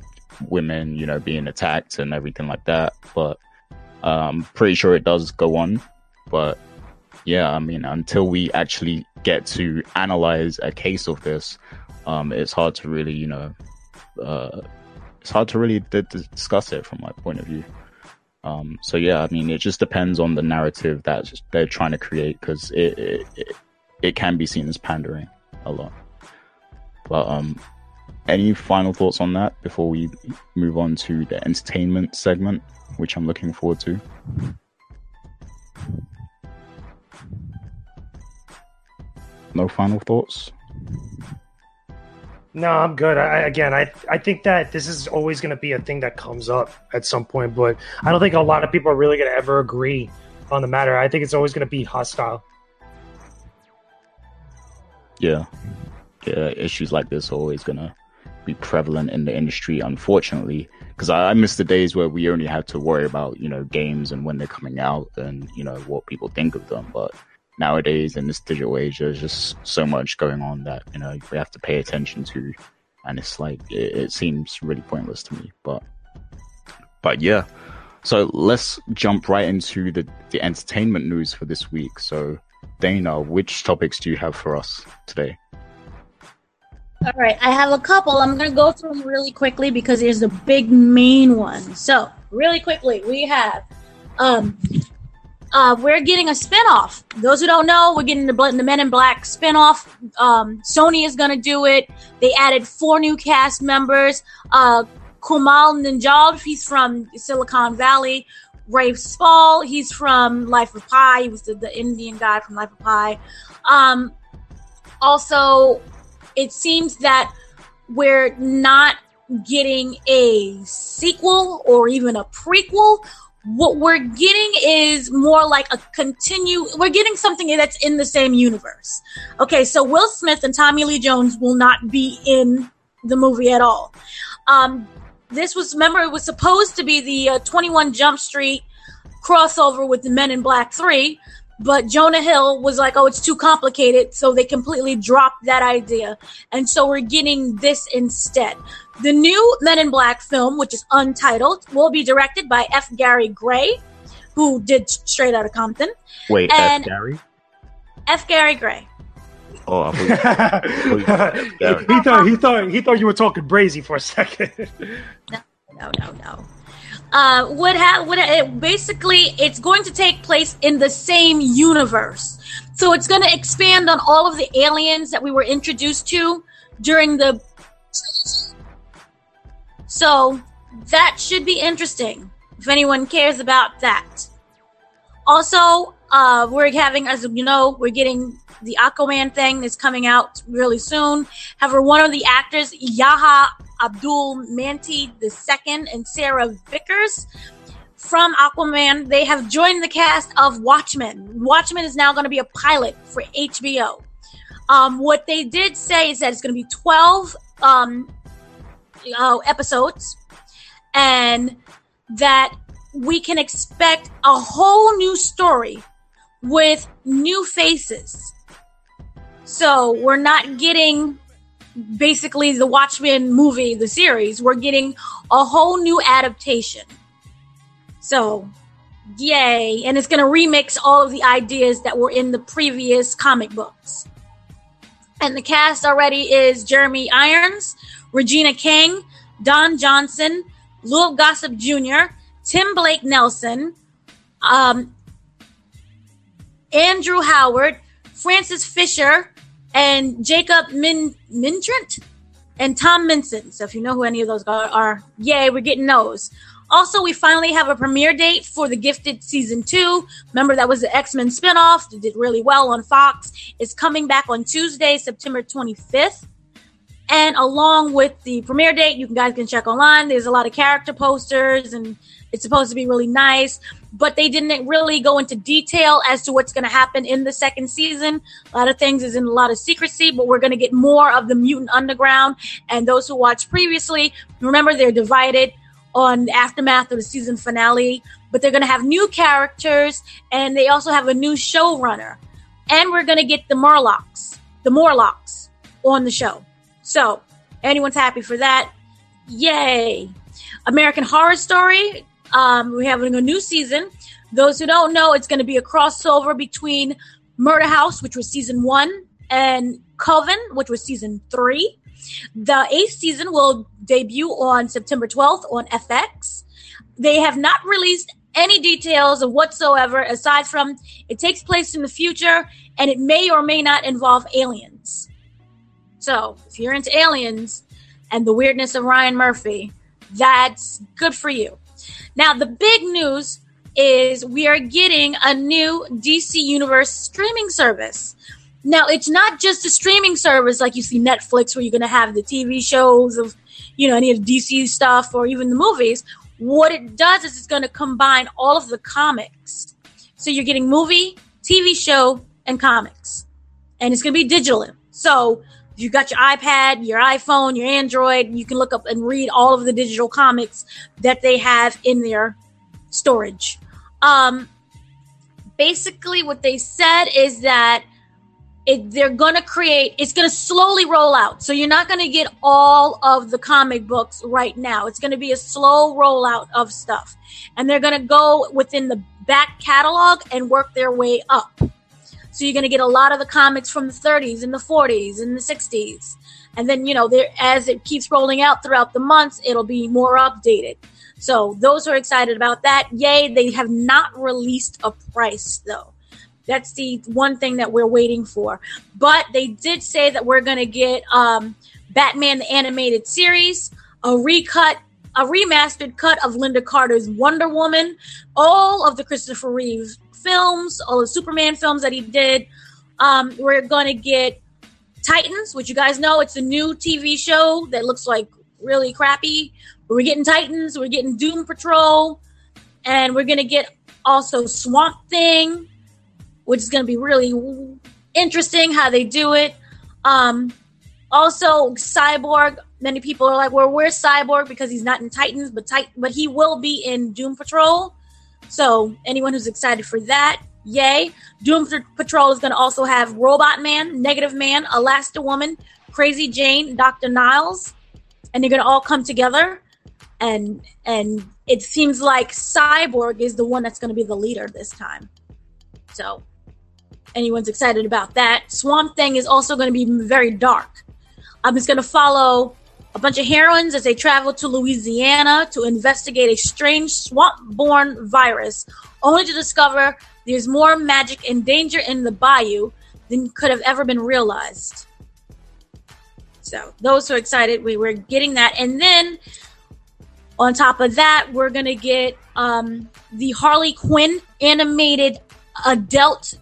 women, you know, being attacked and everything like that, but I'm pretty sure it does go on. But yeah, I mean, until we actually get to analyze a case of this, um, it's hard to really, you know, uh, it's hard to really d- discuss it from my point of view. Um, so yeah, I mean, it just depends on the narrative that they're trying to create because it, it, it can be seen as pandering a lot. But um, any final thoughts on that before we move on to the entertainment segment, which I'm looking forward to? No final thoughts? No, I'm good. I, again, I I think that this is always going to be a thing that comes up at some point, but I don't think a lot of people are really going to ever agree on the matter. I think it's always going to be hostile. Yeah, yeah. Issues like this are always going to be prevalent in the industry, unfortunately. Because I, I miss the days where we only had to worry about you know games and when they're coming out and you know what people think of them, but nowadays in this digital age, there's just so much going on that you know we have to pay attention to, and it's like it, it seems really pointless to me. But but yeah, so let's jump right into the the entertainment news for this week. So Dana, which topics do you have for us today? All right, I have a couple. I'm going to go through them really quickly because there's the big main one. So, really quickly, we have um, uh, we're getting a spinoff. Those who don't know, we're getting the, the Men in Black spinoff. Um, Sony is going to do it. They added four new cast members. Uh, Kumail Nanjiani, he's from Silicon Valley. Rafe Spall, he's from Life of Pi. He was the, the Indian guy from Life of Pi. Um, also, it seems that we're not getting a sequel or even a prequel what we're getting is more like a continue we're getting something that's in the same universe. Okay so will smith and tommy lee jones will not be in the movie at all. Um this was remember it was supposed to be the uh, 21 jump street crossover with the men in black 3 but jonah hill was like oh it's too complicated so they completely dropped that idea. And so we're getting this instead the new Men in Black film, which is untitled, will be directed by F. Gary Gray, who did Straight Outta Compton. Wait, and F. Gary? F. Gary Gray. Oh, I thought you- he thought he thought he thought you were talking brazy for a second. No, no, no. Uh, what ha- what ha- it, basically it's going to take place in the same universe. So it's going to expand on all of the aliens that we were introduced to during the So that should be interesting if anyone cares about that. Also, uh, we're having, as you know, we're getting the Aquaman thing is coming out really soon. However, one of the actors, Yahya Abdul Mateen II and Sara Vickers from Aquaman, they have joined the cast of Watchmen. Watchmen is now going to be a pilot for HBO. Um, what they did say is that it's going to be 12 um, uh, episodes and that we can expect a whole new story with new faces. So we're not getting basically the Watchmen movie, the series. We're getting a whole new adaptation. So, yay. And it's going to remix all of the ideas that were in the previous comic books. And the cast already is Jeremy Irons, Regina King, Don Johnson, Lil Gossip Jr., Tim Blake Nelson, um, Andrew Howard, Frances Fisher, and Jacob Min Mintrent and Tom Mison. So if you know who any of those are, yay, we're getting those. Also, we finally have a premiere date for The Gifted season two. Remember that was the X Men spinoff. It did really well on Fox. It's coming back on Tuesday, September 25th. And along with the premiere date, you guys can check online. There's a lot of character posters and it's supposed to be really nice, but they didn't really go into detail as to what's going to happen in the second season. A lot of things is in a lot of secrecy, but we're going to get more of the mutant underground. And those who watched previously, remember they're divided on the aftermath of the season finale, but they're going to have new characters and they also have a new showrunner. And we're going to get the Morlocks, the Morlocks on the show. So, anyone's happy for that? Yay! American Horror Story. Um, we're having a new season. Those who don't know, it's going to be a crossover between Murder House, which was season one, and Coven, which was season three. The eighth season will debut on September 12th on FX. They have not released any details of whatsoever aside from it takes place in the future and it may or may not involve aliens. So, if you're into aliens and the weirdness of Ryan Murphy, that's good for you. Now, the big news is we are getting a new DC Universe streaming service. Now, it's not just a streaming service like you see Netflix, where you're going to have the TV shows of, you know, any of the DC stuff or even the movies. What it does is it's going to combine all of the comics. So you're getting movie, TV show, and comics. And it's going to be digital. So you got your iPad, your iPhone, your Android, you can look up and read all of the digital comics that they have in their storage. Um, basically, what they said is that it, they're going to create, it's going to slowly roll out. So you're not going to get all of the comic books right now. It's going to be a slow rollout of stuff. And they're going to go within the back catalog and work their way up. So you're going to get a lot of the comics from the 30s and the 40s and the 60s. And then, you know, there as it keeps rolling out throughout the months, it'll be more updated. So those who are excited about that, yay, they have not released a price though. That's the one thing that we're waiting for. But they did say that we're going to get um, Batman the animated series, a recut, a remastered cut of Lynda Carter's Wonder Woman, all of the Christopher Reeve films, all the Superman films that he did. Um, we're to get Titans, which you guys know it's a new TV show that looks like really crappy. We're getting Titans, we're getting Doom Patrol, and we're to get also Swamp Thing, which is to be really interesting how they do it. Um, also, Cyborg. Many people are like, "Well, where's Cyborg?" Because he's not in Titans, but but he will be in Doom Patrol. So anyone who's excited for that, yay! Doom Patrol is going to also have Robot Man, Negative Man, Elasta Woman, Crazy Jane, Doctor Niles, and they're going to all come together. And and it seems like Cyborg is the one that's going to be the leader this time. So anyone's excited about that. Swamp Thing is also going to be very dark. Um, it's going to follow a bunch of heroines as they travel to Louisiana to investigate a strange swamp-born virus, only to discover there's more magic and danger in the bayou than could have ever been realized. So those who are excited, we were getting that, and then on top of that, we're gonna get um, the Harley Quinn animated adult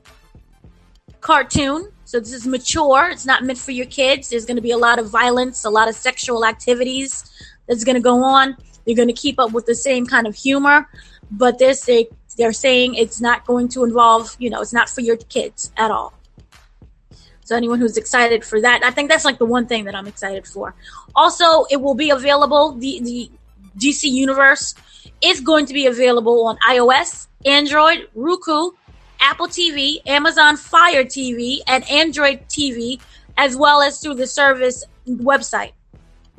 cartoon. So this is mature. It's not meant for your kids. There's going to be a lot of violence, a lot of sexual activities that's going to go on. You're going to keep up with the same kind of humor, but they're they're saying it's not going to involve, you know, it's not for your kids at all. So anyone who's excited for that, I think that's like the one thing that I'm excited for. Also, it will be available. The the DC Universe is going to be available on iOS, Android, Roku, Apple TV, Amazon Fire TV, and Android TV, as well as through the service website.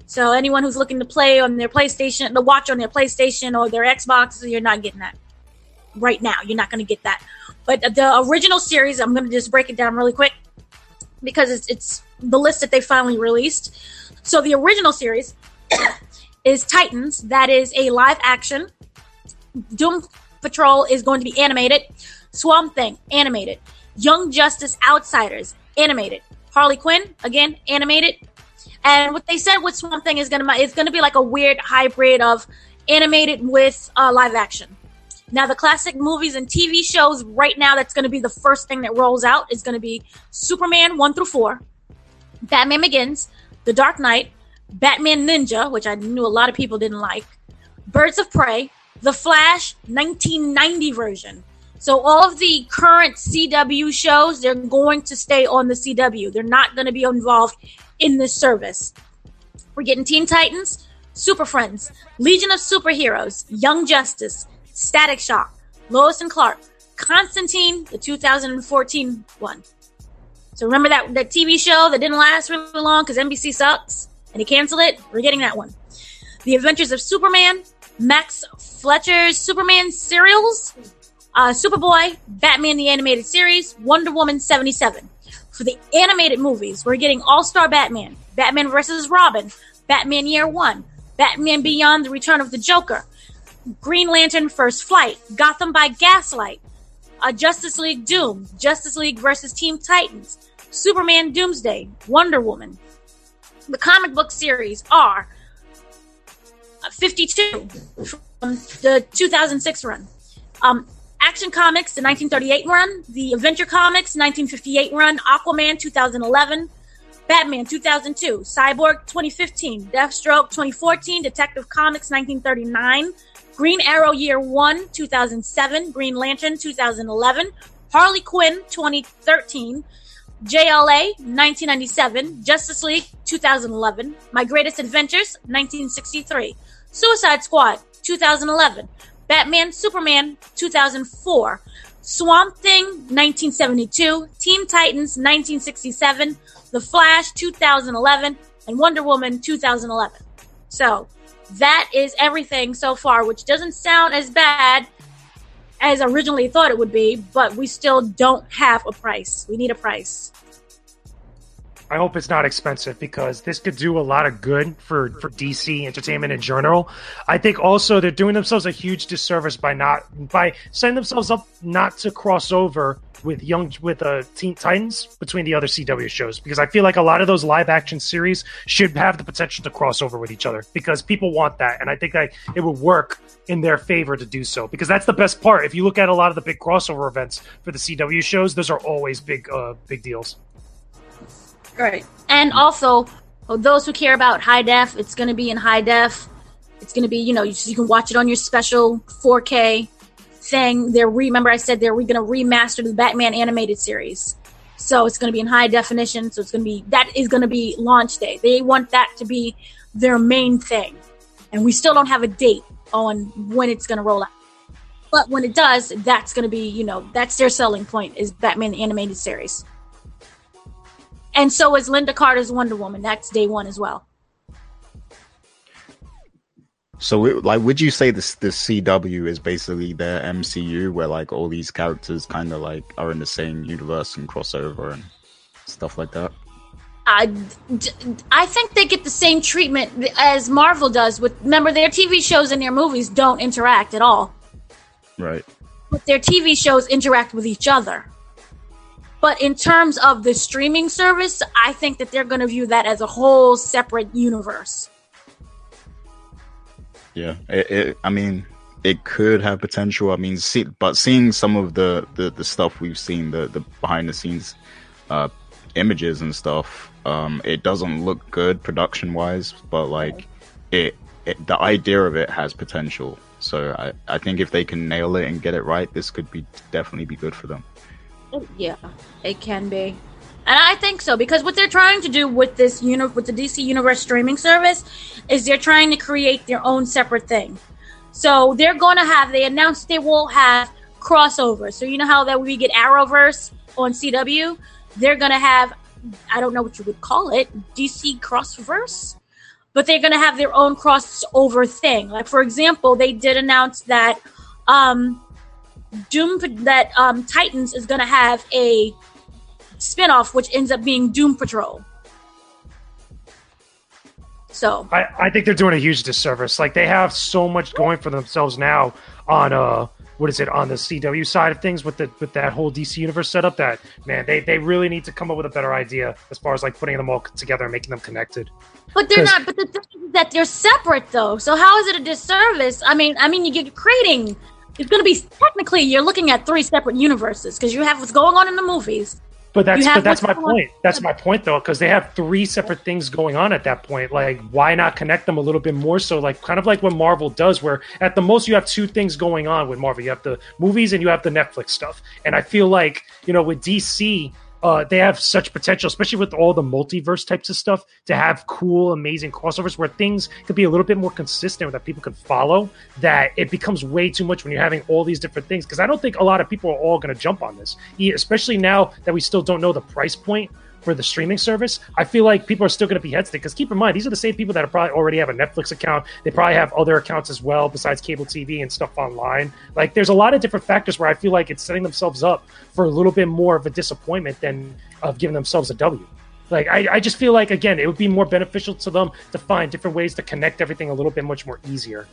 So anyone who's looking to play on their PlayStation, to watch on their PlayStation or their Xbox, you're not getting that right now. You're not going to get that. But the original series, I'm going to just break it down really quick because it's, it's the list that they finally released. So the original series is Titans. That is a live action. Doom Patrol is going to be animated. Swamp Thing animated. Young Justice Outsiders animated. Harley Quinn again animated. And what they said with Swamp Thing is gonna it's gonna be like a weird hybrid of animated with uh, live action. Now, the classic movies and TV shows right now, that's going to be the first thing that rolls out is going to be Superman 1 through 4, Batman Begins, The Dark Knight, Batman Ninja, which I knew a lot of people didn't like, Birds of Prey, The Flash 1990 version. So all of the current CW shows, they're going to stay on the CW. They're not going to be involved in this service. We're getting Teen Titans, Super Friends, Legion of Superheroes, Young Justice, Static Shock, Lois and Clark, Constantine, the 2014 one. So remember that, that TV show that didn't last really long because NBC sucks and he canceled it? We're getting that one. The Adventures of Superman, Max Fleischer's Superman serials, uh, Superboy, Batman the Animated Series, Wonder Woman 77. For the animated movies, we're getting All Star Batman, Batman vs. Robin, Batman Year One, Batman Beyond the Return of the Joker, Green Lantern First Flight, Gotham by Gaslight, uh, Justice League Doom, Justice League versus Teen Titans, Superman Doomsday, Wonder Woman. The comic book series are uh, 52 from the 2006 run. Um, Action Comics, the 1938 run, the Adventure Comics, 1958 run, Aquaman, 2011, Batman, 2002, Cyborg, 2015, Deathstroke, 2014, Detective Comics, 1939, Green Arrow Year 1, 2007, Green Lantern, 2011, Harley Quinn, 2013, JLA, 1997, Justice League, 2011, My Greatest Adventures, 1963, Suicide Squad, 2011, Batman, Superman, 2004, Swamp Thing, 1972, Teen Titans, 1967, The Flash, 2011, and Wonder Woman, 2011. So, that is everything so far, which doesn't sound as bad as originally thought it would be, but we still don't have a price. We need a price. I hope it's not expensive because this could do a lot of good for, for DC entertainment in general. I think also they're doing themselves a huge disservice by not by setting themselves up not to cross over with young with uh, Teen Titans between the other CW shows because I feel like a lot of those live action series should have the potential to cross over with each other because people want that and I think that it would work in their favor to do so because that's the best part. If you look at a lot of the big crossover events for the CW shows, those are always big uh, big deals. Right. And also, those who care about high def, it's going to be in high def. It's going to be, you know, you, you, can watch it on your special 4K thing. They're remember I said they're going to remaster the Batman animated series. So it's going to be in high definition. So it's going to be that is going to be launch day. They want that to be their main thing. And we still don't have a date on when it's going to roll out. But when it does, that's going to be, you know, that's their selling point is Batman the animated series. And so is Lynda Carter's Wonder Woman. That's day one as well. So, it, like, would you say this the CW is basically their MCU, where like all these characters kind of like are in the same universe and crossover and stuff like that? I, I think they get the same treatment as Marvel does. With remember, their TV shows and their movies don't interact at all. Right. But their TV shows interact with each other. But in terms of the streaming service, I think that they're going to view that as a whole separate universe. Yeah, it, it, I mean, it could have potential. I mean, see, but seeing some of the, the, the stuff we've seen, the, the behind the scenes uh, images and stuff, um, it doesn't look good production wise, but like it, it, the idea of it has potential. So I, I think if they can nail it and get it right, this could be definitely be good for them. Yeah, it can be. And I think so because what they're trying to do with this uni- with the DC Universe streaming service is they're trying to create their own separate thing. So they're going to have they announced they will have crossovers. So you know how that we get Arrowverse on CW, they're going to have I don't know what you would call it, DC Crossverse, but they're going to have their own crossover thing. Like for example, they did announce that um, Doom that um, Titans is going to have a spinoff, which ends up being Doom Patrol. So I, I think they're doing a huge disservice. Like they have so much going for themselves now on uh what is it on the CW side of things with the with that whole DC universe setup that man they, they really need to come up with a better idea as far as like putting them all together and making them connected. But they're not. But the thing is that they're separate though. So how is it a disservice? I mean, I mean, you're creating. It's going to be technically you're looking at three separate universes because you have what's going on in the movies, but that's but that's my point. That's my point though, because they have three separate things going on at that point. Like, why not connect them a little bit more? So, like, kind of like what Marvel does, where at the most you have two things going on with Marvel. You have the movies and you have the Netflix stuff. And I feel like you know with DC, uh, they have such potential, especially with all the multiverse types of stuff, to have cool, amazing crossovers where things could be a little bit more consistent that people can follow. That it becomes way too much when you're having all these different things. Because I don't think a lot of people are all going to jump on this, especially now that we still don't know the price point for the streaming service, I feel like people are still going to be hesitant because keep in mind these are the same people that are probably already have a Netflix account. They probably have other accounts as well besides cable TV and stuff online. Like there's a lot of different factors where I feel like it's setting themselves up for a little bit more of a disappointment than of giving themselves a W. Like I, I just feel like again it would be more beneficial to them to find different ways to connect everything a little bit much more easier.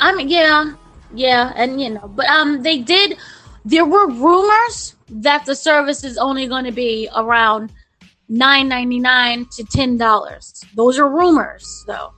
I mean, yeah, yeah, and you know, but um, they did. There were rumors that the service is only going to be around nine ninety nine to ten dollars. Those are rumors, though.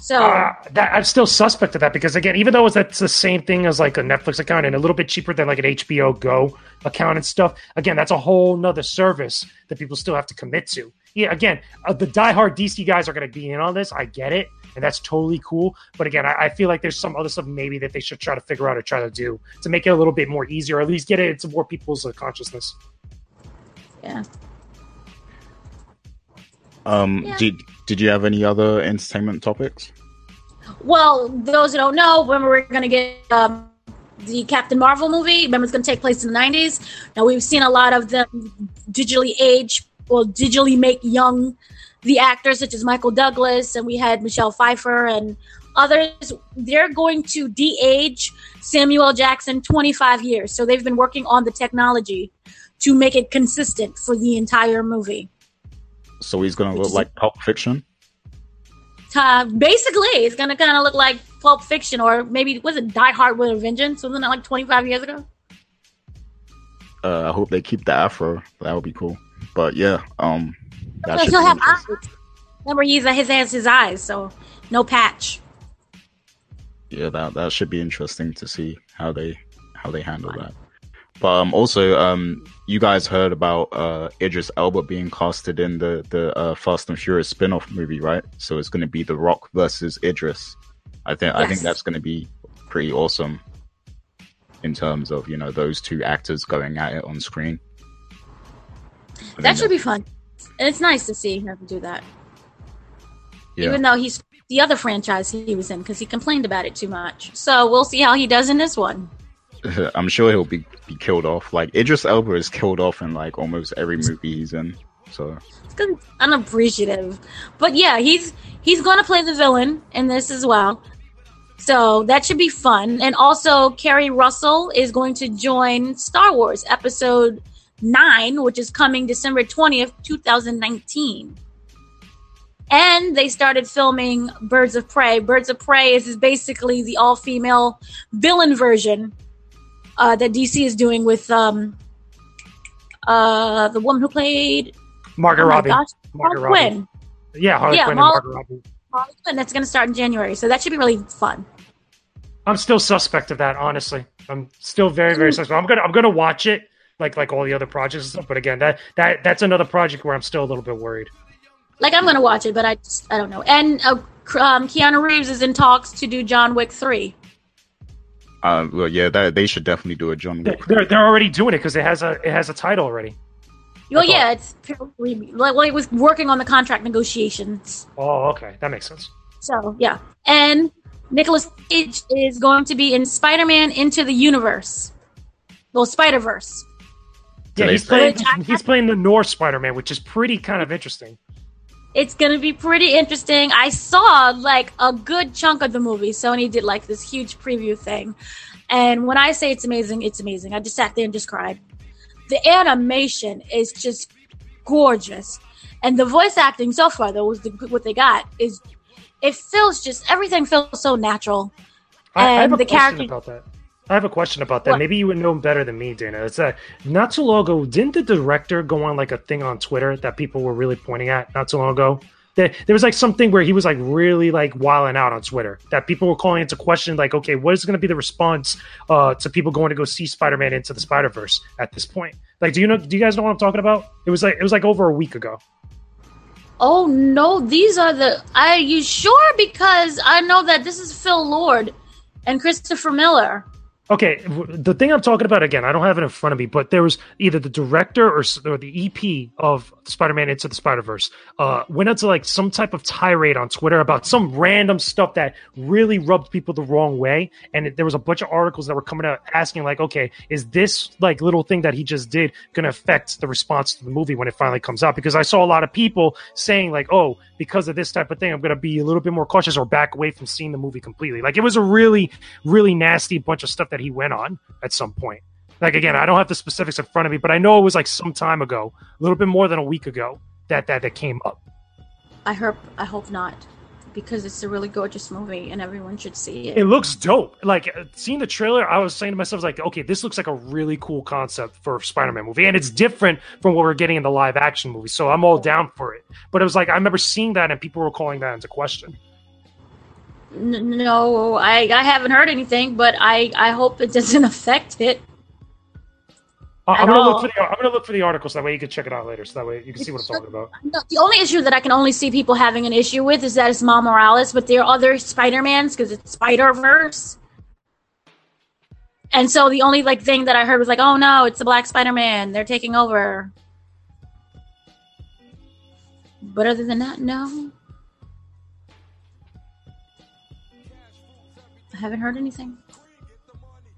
So uh, that, I'm still suspect of that because again, even though it's the same thing as like a Netflix account and a little bit cheaper than like an HBO Go account and stuff, again, that's a whole nother service that people still have to commit to. Yeah, again, uh, the diehard DC guys are going to be in on this. I get it, and that's totally cool. But again, I, I, feel like there's some other stuff maybe that they should try to figure out or try to do to make it a little bit more easier, or at least get it into more people's uh, consciousness. Yeah. Um, yeah. did did you have any other entertainment topics? Well, those who don't know, when we're going to get um, the Captain Marvel movie, remember it's going to take place in the 90s. Now, we've seen a lot of them digitally age or digitally make young the actors such as Michael Douglas and we had Michelle Pfeiffer and others. They're going to de-age Samuel Jackson 25 years. So they've been working on the technology to make it consistent for the entire movie. So he's going to look like Pulp Fiction. Uh, basically, it's going to kind of look like Pulp Fiction, or maybe was it Die Hard with a Vengeance? Wasn't that like 25 years ago? Uh, I hope they keep the afro. That would be cool. But yeah, um, that he'll have eyes. Remember, he's his has his eyes, so no patch. Yeah, that that should be interesting to see how they how they handle that. But um, also, um, you guys heard about uh, Idris Elba being casted in the the uh, Fast and Furious spin-off movie, right? So it's going to be The Rock versus Idris. I think yes. I think that's going to be pretty awesome in terms of you know those two actors going at it on screen. I that should be fun. And it's nice to see him do that. Yeah. Even though he's the other franchise he was in because he complained about it too much. So we'll see how he does in this one. I'm sure he'll be, be killed off. Like Idris Elba is killed off in like almost every movie he's in. So It's unappreciative. But yeah, he's he's going to play the villain in this as well. So that should be fun. And also, Keri Russell is going to join Star Wars Episode 9, which is coming December 20th, 2019. And they started filming Birds of Prey. Birds of Prey is, basically the all female villain version uh, that DC is doing with um, uh, the woman who played Margaret oh Robbie. gosh, Margot Harley Robbie. Quinn. Yeah, Harley Yeah, Quinn Mar- and Margot Robbie. Harley Quinn. That's going to start in January, so that should be really fun. I'm still suspect of that, honestly. I'm still very, very suspect. I'm gonna I'm gonna watch it like like all the other projects and stuff. But again, that that that's another project where I'm still a little bit worried. Like I'm going to watch it, but I just I don't know. And uh, um, Keanu Reeves is in talks to do John Wick three. uh, well, yeah, that, they should definitely do a John They- Wick. They're they're already doing it because it has a it has a title already. Well, thought- yeah, it's purely- like well, he was working on the contract negotiations. Oh, okay, that makes sense. So yeah, and Nicolas Cage is going to be in Spider-Man Into the Universe. Well, Spider Verse. Yeah, he's playing he's playing the Noir Spider-Man, which is pretty kind of interesting. It's gonna be pretty interesting. I saw like a good chunk of the movie. Sony did like this huge preview thing, and when I say it's amazing, it's amazing. I just sat there and just cried. The animation is just gorgeous, and the voice acting so far, though, was the, what they got is. It feels just everything feels so natural. I, I have And a the question character- about that. I have a question about that. What? Maybe you would know better than me, Dana. It's that not too long ago, didn't the director go on like a thing on Twitter that people were really pointing at not too long ago? There, there was like something where he was like really like wilding out on Twitter that people were calling into question, like, okay, what is going to be the response uh, to people going to go see Spider-Man into the Spider Verse at this point? Like, do you know? Do you guys know what I'm talking about? It was like it was like over a week ago. Oh no, these are the. Are you sure? Because I know that this is Phil Lord and Christopher Miller. Okay, the thing I'm talking about again, I don't have it in front of me, but there was either the director or, or the EP of Spider-Man Into the Spider-Verse uh, went into like some type of tirade on Twitter about some random stuff that really rubbed people the wrong way, and it, there was a bunch of articles that were coming out asking like, okay, is this like little thing that he just did going to affect the response to the movie when it finally comes out? Because I saw a lot of people saying like, oh, because of this type of thing, I'm going to be a little bit more cautious or back away from seeing the movie completely. Like it was a really really nasty bunch of stuff that he went on at some point. Like again, I don't have the specifics in front of me, but I know it was like some time ago, a little bit more than a week ago that that that came up. I hope. I hope not, because it's a really gorgeous movie and everyone should see It it. looks dope. Like uh, seeing the trailer, I was saying to myself, like, okay, this looks like a really cool concept for a Spider-Man movie, and it's different from what we're getting in the live-action movie. So I'm all down for it. But it was like I remember seeing that, and people were calling that into question. N- no, I I haven't heard anything, but I I hope it doesn't affect it. I'm gonna all. look for the I'm gonna look for the article so that way you can check it out later. So that way you can see what I'm talking about. No, the only issue that I can only see people having an issue with is that it's Miles Morales, but there are other Spider Mans because it's Spider Verse. And so the only like thing that I heard was like, "Oh no, it's the Black Spider Man. They're taking over." But other than that, no. Haven't heard anything.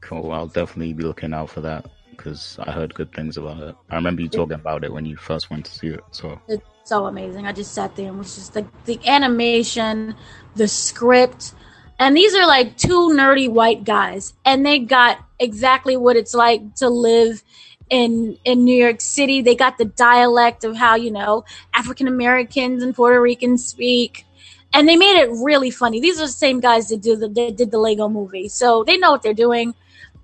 Cool. I'll definitely be looking out for that because I heard good things about it. I remember you talking about it when you first went to see it. So It's so amazing. I just sat there and was just like the animation, the script, and these are like two nerdy white guys, and they got exactly what it's like to live in in New York City. They got the dialect of how you know African Americans and Puerto Ricans speak, and they made it really funny. These are the same guys that did the that did the Lego Movie, so they know what they're doing.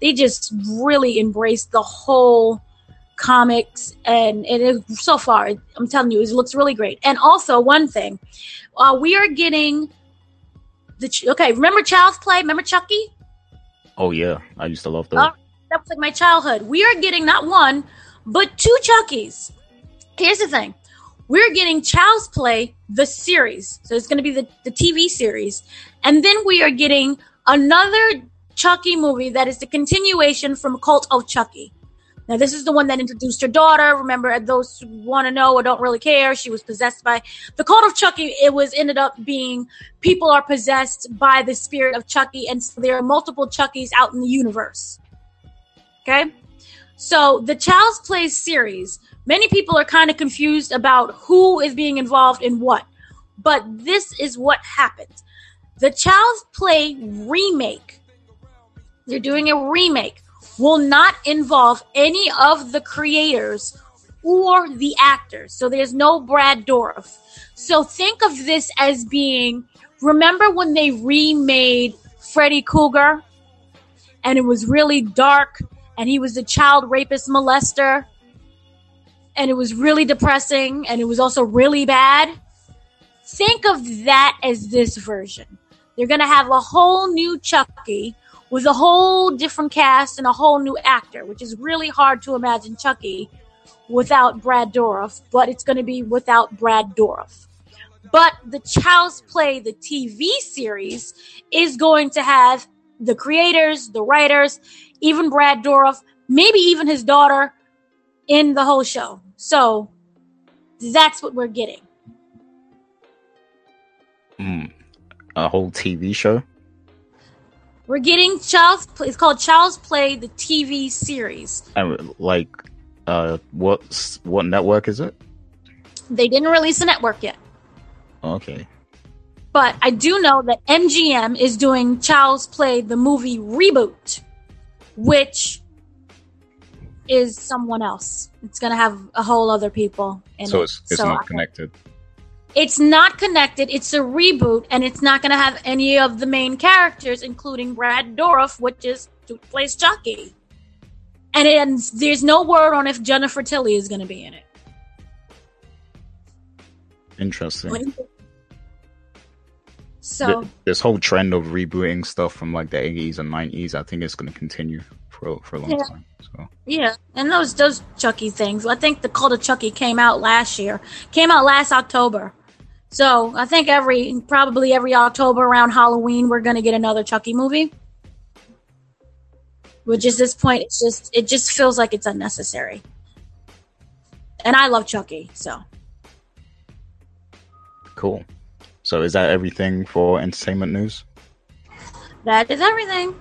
They just really embraced the whole comics and, and it, so far i'm telling you it looks really great and also one thing uh, we are getting the okay remember child's play remember chucky oh yeah, I used to love those. Oh. that was like my childhood we are getting not one but two chuckies here's the thing we're getting child's play the series so it's going to be the, the tv series and then we are getting another chucky movie that is the continuation from cult of chucky now, this is the one that introduced her daughter. Remember, those who want to know or don't really care, she was possessed by the cult of Chucky. It was ended up being people are possessed by the spirit of Chucky, and so there are multiple Chuckies out in the universe. Okay, so the Child's Play series many people are kind of confused about who is being involved in what. But this is what happened. The Child's Play remake, they're doing a remake, will not involve any of the creators or the actors. So there's no Brad Dourif. So think of this as being remember when they remade Freddy Krueger and it was really dark and he was a child rapist molester and it was really depressing and it was also really bad. Think of that as this version. They're going to have a whole new Chucky with a whole different cast and a whole new actor, which is really hard to imagine Chucky without Brad Dourif, but it's going to be without Brad Dourif. But the Child's Play, the TV series, is going to have the creators, the writers, even Brad Dourif, maybe even his daughter in the whole show. So that's what we're getting. Mm, a whole TV show. We're getting Child's Play. It's called Child's Play, the TV series. And like, uh, what's what network is it? They didn't release a network yet. Okay. But I do know that MGM is doing Child's Play, the movie reboot, which is someone else. It's going to have a whole other people in So it. it's it's So not I- connected. It's not connected. It's a reboot, and it's not going to have any of the main characters, including Brad Dourif, which is who plays Chucky. And it, there's no word on if Jennifer Tilly is going to be in it. Interesting. So this whole trend of rebooting stuff from like the 80s and 90s, I think it's going to continue for a- for a long Yeah. time. So yeah, and those those Chucky things. I think the Cult of Chucky came out last year. Came out last October. So I think every probably every October around Halloween we're gonna get another Chucky movie. Which is this point, it's just it just feels like it's unnecessary. And I love Chucky, so cool. So is that everything for entertainment news? that is everything.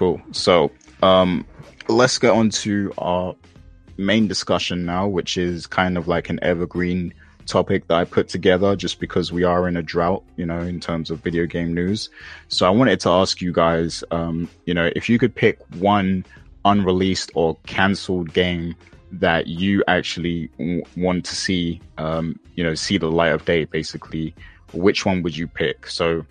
Cool. So, um, let's get on to our main discussion now, which is kind of like an evergreen topic that I put together just because we are in a drought, you know, in terms of video game news. So I wanted to ask you guys, um, you know, if you could pick one unreleased or cancelled game that you actually w- want to see, um, you know, see the light of day, basically, which one would you pick? So,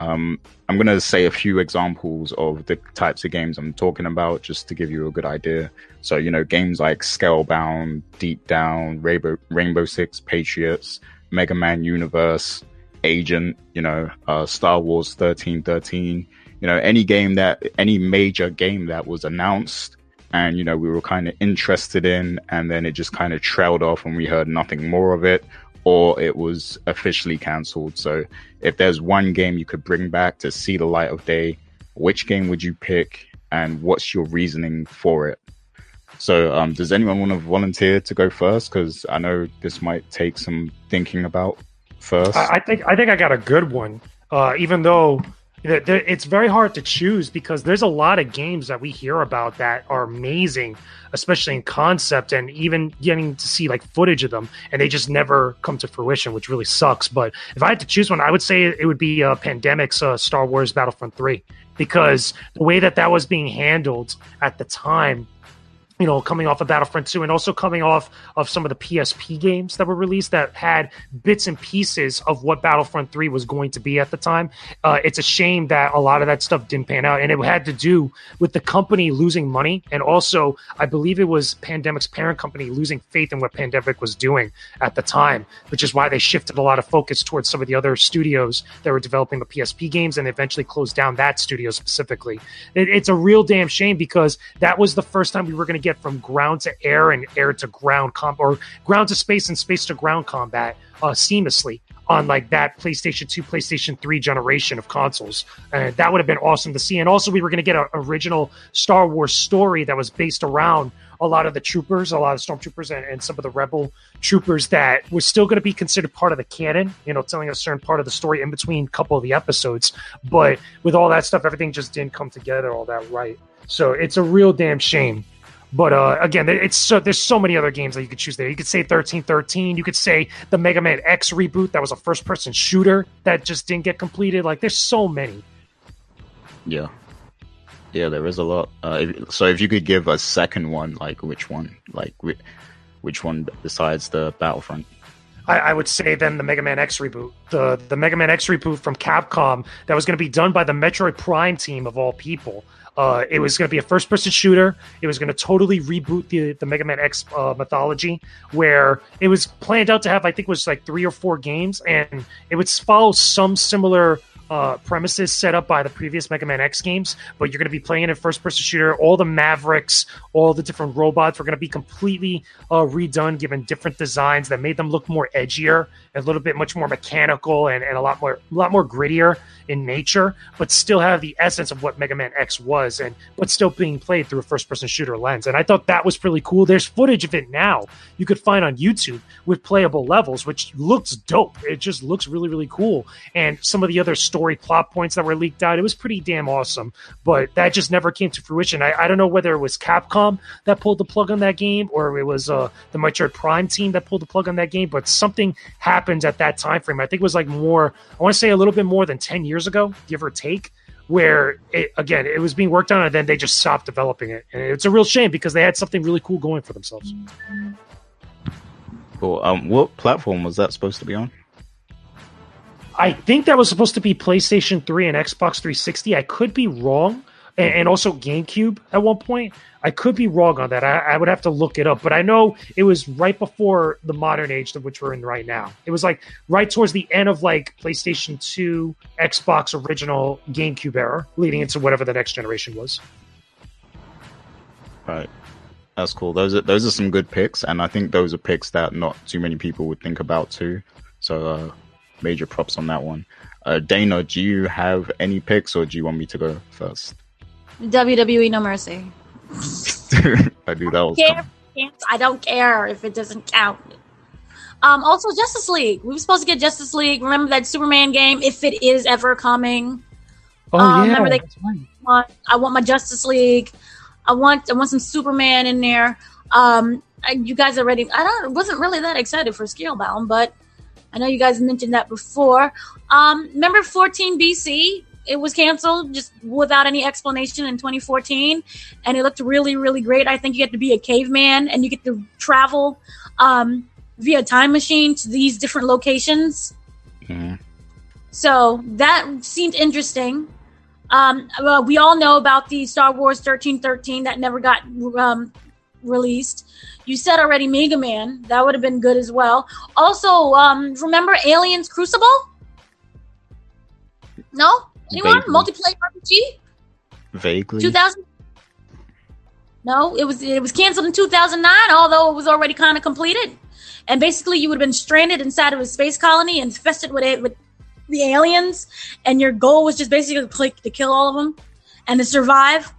um, I'm going to say a few examples of the types of games I'm talking about just to give you a good idea. So, you know, games like Scalebound, Deep Down, Rainbow, Rainbow Six Patriots, Mega Man Universe, Agent, you know, uh, Star Wars 1313, you know, any game that, any major game that was announced and, you know, we were kind of interested in and then it just kind of trailed off and we heard nothing more of it or it was officially cancelled. So, if there's one game you could bring back to see the light of day, which game would you pick and what's your reasoning for it? So, um, does anyone want to volunteer to go first? Because I know this might take some thinking about first. I, I think I think I got a good one. Uh, even though th- th- it's very hard to choose because there's a lot of games that we hear about that are amazing, especially in concept and even getting to see like footage of them, and they just never come to fruition, which really sucks. But if I had to choose one, I would say it would be uh, Pandemic's uh, Star Wars Battlefront Three because the way that that was being handled at the time you know, coming off of Battlefront 2 and also coming off of some of the PSP games that were released that had bits and pieces of what Battlefront 3 was going to be at the time. Uh, it's a shame that a lot of that stuff didn't pan out. And it had to do with the company losing money. And also, I believe it was Pandemic's parent company losing faith in what Pandemic was doing at the time, which is why they shifted a lot of focus towards some of the other studios that were developing the PSP games and eventually closed down that studio specifically. It, it's a real damn shame because that was the first time we were going to get from ground to air and air to ground comp or ground to space and space to ground combat uh, seamlessly on like that PlayStation 2, PlayStation 3 generation of consoles. And that would have been awesome to see. And also, we were going to get an original Star Wars story that was based around a lot of the troopers, a lot of stormtroopers, and, and some of the rebel troopers that was still going to be considered part of the canon, you know, telling a certain part of the story in between a couple of the episodes. But with all that stuff, everything just didn't come together all that right. So it's a real damn shame. But uh, again, it's so there's so many other games that you could choose there. You could say 1313. You could say the Mega Man X reboot that was a first person shooter that just didn't get completed. Like there's so many. Yeah, yeah, there is a lot. Uh, if, so if you could give a second one, like which one, like which, one besides the Battlefront? I, I, would say then the Mega Man X reboot, the the Mega Man X reboot from Capcom that was going to be done by the Metroid Prime team of all people. Uh, it was going to be a first person shooter. It was going to totally reboot the, the Mega Man X uh, mythology, where it was planned out to have, I think, was like three or four games, and it would follow some similar uh, premises set up by the previous Mega Man X games, but you're going to be playing a first person shooter. All the Mavericks, all the different robots were going to be completely uh, redone, given different designs that made them look more edgier, a little bit much more mechanical, and, and a lot more a lot more grittier in nature, but still have the essence of what Mega Man X was, and but still being played through a first person shooter lens. And I thought that was pretty cool. There's footage of it now you could find on YouTube with playable levels, which looks dope. It just looks really really cool, and some of the other story plot points that were leaked out. It was pretty damn awesome, but that just never came to fruition. I, I don't know whether it was Capcom that pulled the plug on that game or it was uh, the Metroid Prime team that pulled the plug on that game, but something happened at that time frame. I think it was like more, I want to say a little bit more than 10 years ago, give or take where it, again it was being worked on and then they just stopped developing it and it's a real shame because they had something really cool going for themselves cool um what platform was that supposed to be on I think that was supposed to be PlayStation 3 and Xbox 360. I could be wrong. And, and also GameCube at one point. I could be wrong on that. I, I, would have to look it up. But I know it was right before the modern age of which we're in right now. It was like right towards the end of like PlayStation 2, Xbox original, GameCube era, leading into whatever the next generation was. Right. That's cool. Those are those are some good picks, and I think those are picks that not too many people would think about too. So uh, major props on that one. Uh, Dana, do you have any picks, or do you want me to go first? WWE No Mercy. I do that was. I don't care if it doesn't count. Um, also, Justice League. We were supposed to get Justice League. Remember that Superman game? If it is ever coming. Oh um, yeah. Remember they want, I want my Justice League. I want I want some Superman in there. Um, I, you guys are ready. I don't wasn't really that excited for Scalebound, but I know you guys mentioned that before. Um, remember 14 BC? It was canceled just without any explanation in 2014, and it looked really, really great. I think you get to be a caveman and you get to travel um, via time machine to these different locations. Mm-hmm. So that seemed interesting. Um, well, we all know about the Star Wars 1313 that never got um, released. You said already Mega Man. That would have been good as well. Also, um, remember Aliens Crucible? No? Anyone? Vaguely. Multiplayer RPG? Vaguely. 2000? No, it was it was canceled in 2009, although it was already kind of completed. And basically, you would have been stranded inside of a space colony infested with it with the aliens, and your goal was just basically to click, to kill all of them and to survive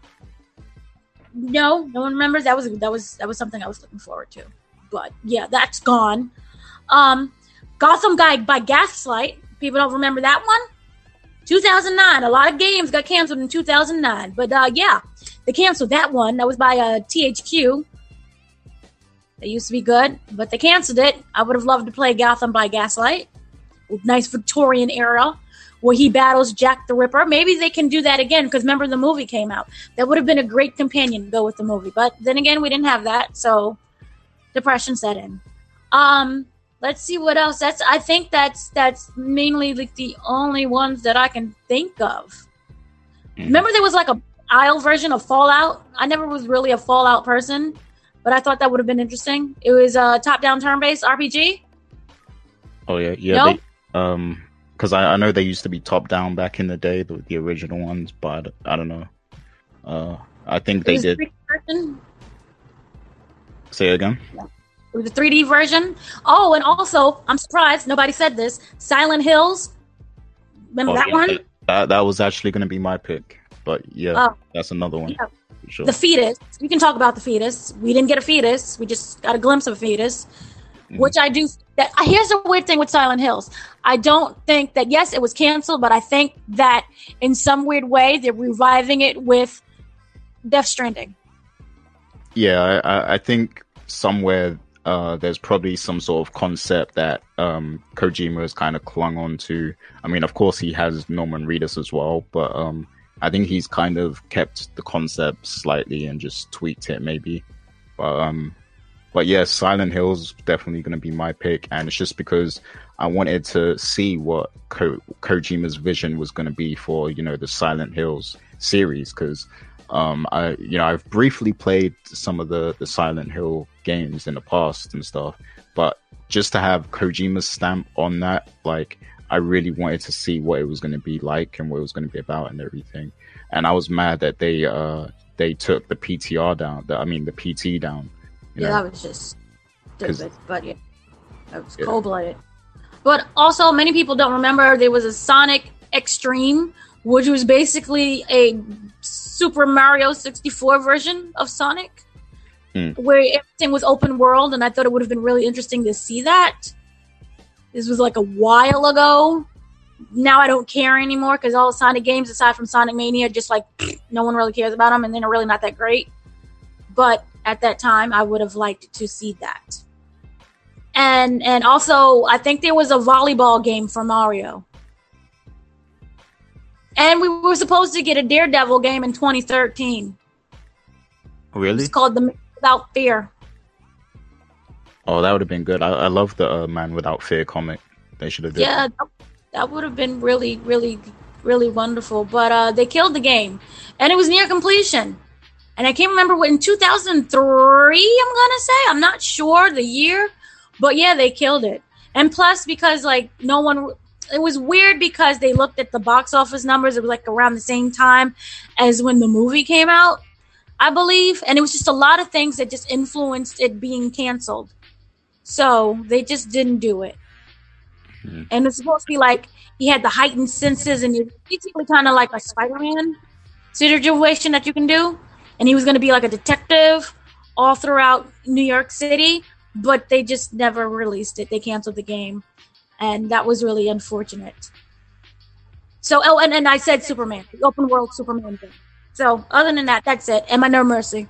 no, no one remembers. That was that was that was something I was looking forward to. But yeah, that's gone. Um, Gotham Guy by Gaslight. People don't remember that one. 2009. A lot of games got canceled in 2009. But uh, yeah, they canceled that one. That was by uh, THQ. They used to be good, but they canceled it. I would have loved to play Gotham by Gaslight. Nice Victorian era where he battles Jack the Ripper. Maybe they can do that again because remember the movie came out. That would have been a great companion to go with the movie. But then again, we didn't have that, so depression set in. Um, let's see what else. That's I think that's that's mainly like the only ones that I can think of. Mm-hmm. Remember there was like a Isle version of Fallout. I never was really a Fallout person, but I thought that would have been interesting. It was a top-down turn-based RPG. Oh yeah, yeah. Nope. They, um, because I, I, know they used to be top down back in the day, the, the original ones, but I don't know. Uh, I think they did. Say it again. Yeah. A 3D version. Oh, and also, I'm surprised nobody said this. Silent Hills. Remember oh, that yeah, one? That, that was actually going to be my pick, but yeah, oh. that's another one. Yeah. Sure. The fetus. You can talk about the fetus. We didn't get a fetus. We just got a glimpse of a fetus, mm. which I do that here's the weird thing with Silent Hills. I don't think that yes, it was canceled, but I think that in some weird way they're reviving it with Death Stranding. yeah, I, I think somewhere uh, there's probably some sort of concept that um, Kojima has kind of clung on to. I mean, of course, he has Norman Reedus as well, but um, I think he's kind of kept the concept slightly and just tweaked it, maybe. But um, but yeah, Silent Hill's definitely going to be my pick, and it's just because I wanted to see what Ko- Kojima's vision was going to be for you know the Silent Hills series because um, I you know I've briefly played some of the the Silent Hill games in the past and stuff, but just to have Kojima's stamp on that, like I really wanted to see what it was going to be like and what it was going to be about and everything. And I was mad that they uh they took the PTR down. The, I mean the PT down yeah, know? that was just stupid. But yeah, that was yeah. cold blooded. But also, many people don't remember there was a Sonic X-treme, which was basically a Super Mario 64 version of Sonic, hmm. where everything was open world, and I thought it would have been really interesting to see that. This was like a while ago. Now I don't care anymore because all the Sonic games, aside from Sonic Mania, just like no one really cares about them, and they're really not that great. But at that time, I would have liked to see that. And and also, I think there was a volleyball game for Mario. And we were supposed to get a Daredevil game in 2013. Really? It's called The Man Without Fear. Oh, that would have been good. I, I love the uh, Man Without Fear comic. They should have done. Yeah, that, that would have been really, really, really wonderful. But uh, they killed the game, and it was near completion and I can't remember what in 2003. I'm gonna say I'm not sure the year, but yeah, they killed it. And plus, because like no one, it was weird because they looked at the box office numbers. It was like around the same time as when the movie came out, I believe, and it was just a lot of things that just influenced it being canceled. So they just didn't do it. Mm-hmm. And it's supposed to be like he had the heightened senses, and you're basically kind of like a Spider-Man situation that you can do and he was going to be like a detective all throughout New York City, but they just never released it. They canceled the game, and that was really unfortunate. So, oh, and, and I said Superman, the open world Superman thing. So, other than that, that's it. And my No Mercy.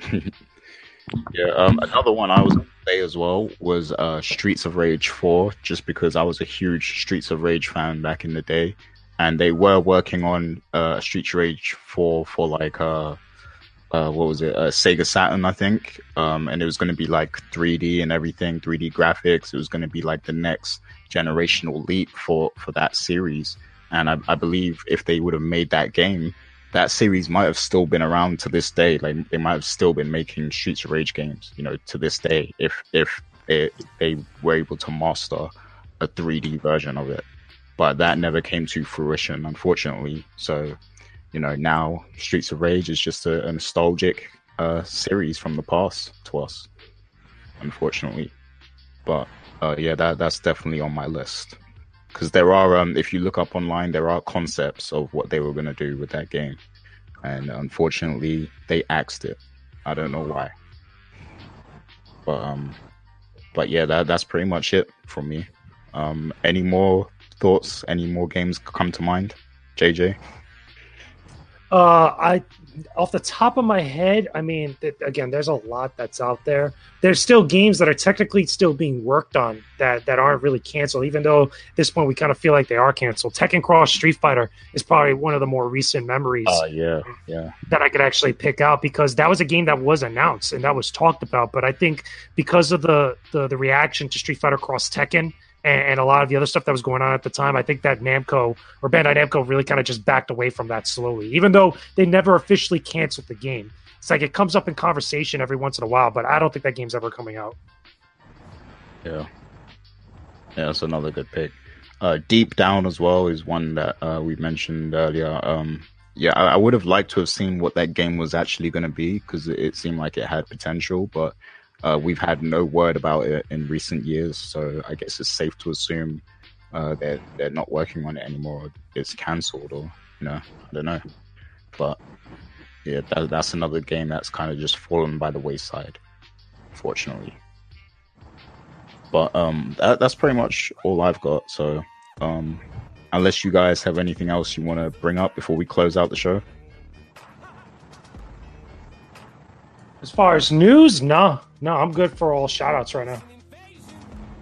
yeah, um, another one I was say as well was uh, Streets of Rage 4, just because I was a huge Streets of Rage fan back in the day and they were working on uh, Street Rage for for like uh, uh what was it? Uh, Sega Saturn I think. Um and it was going to be like 3D and everything 3D graphics. It was going to be like the next generational leap for for that series. And I, I believe if they would have made that game that series might have still been around to this day. Like they might have still been making Streets of Rage games you know to this day if if they, they were able to master a 3D version of it. But that never came to fruition, unfortunately. So, you know, now Streets of Rage is just a, a nostalgic uh, series from the past to us, unfortunately. But uh, yeah, that that's definitely on my list because there are, um, if you look up online, there are concepts of what they were going to do with that game, and unfortunately, they axed it. I don't know why, but um, but yeah, that that's pretty much it from me. Um, any more thoughts? Any more games come to mind, JJ? Uh, I, off the top of my head, I mean, th- again, there's a lot that's out there. There's still games that are technically still being worked on that that aren't really canceled, even though at this point we kind of feel like they are canceled. Tekken Cross Street Fighter is probably one of the more recent memories. Uh, yeah, yeah. That I could actually pick out because that was a game that was announced and that was talked about, but I think because of the the, the reaction to Street Fighter Cross Tekken and, and, a lot of the other stuff that was going on at the time. I think that Namco or Bandai Namco really kind of just backed away from that slowly, even though they never officially canceled the game. It's like it comes up in conversation every once in a while, but I don't think that game's ever coming out. Yeah, yeah, that's another good pick. Uh, Deep Down as well is one that uh, we mentioned earlier. Um, yeah, I, I, would have liked to have seen what that game was actually going to be because it, it, seemed like it had potential, but uh, we've had no word about it in recent years, so I guess it's safe to assume uh, they're they're not working on it anymore. It's cancelled, or you know, I don't know. But yeah, that, that's another game that's kind of just fallen by the wayside, fortunately. But um, that, that's pretty much all I've got. So um, unless you guys have anything else you want to bring up before we close out the show. As far as news, no, no, I'm good for all shout outs right now.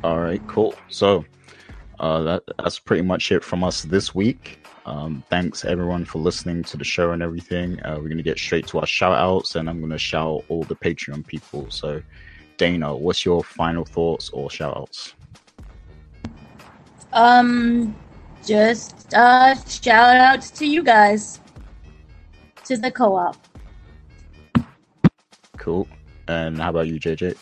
All right, cool. So uh, that that's pretty much it from us this week. Um, thanks everyone for listening to the show and everything. Uh, we're gonna get straight to our shout outs, and I'm gonna shout all the Patreon people. So, Dana, what's your final thoughts or shout outs? Um, just uh, shout outs to you guys, to the co-op. Cool. And how about you, JJ?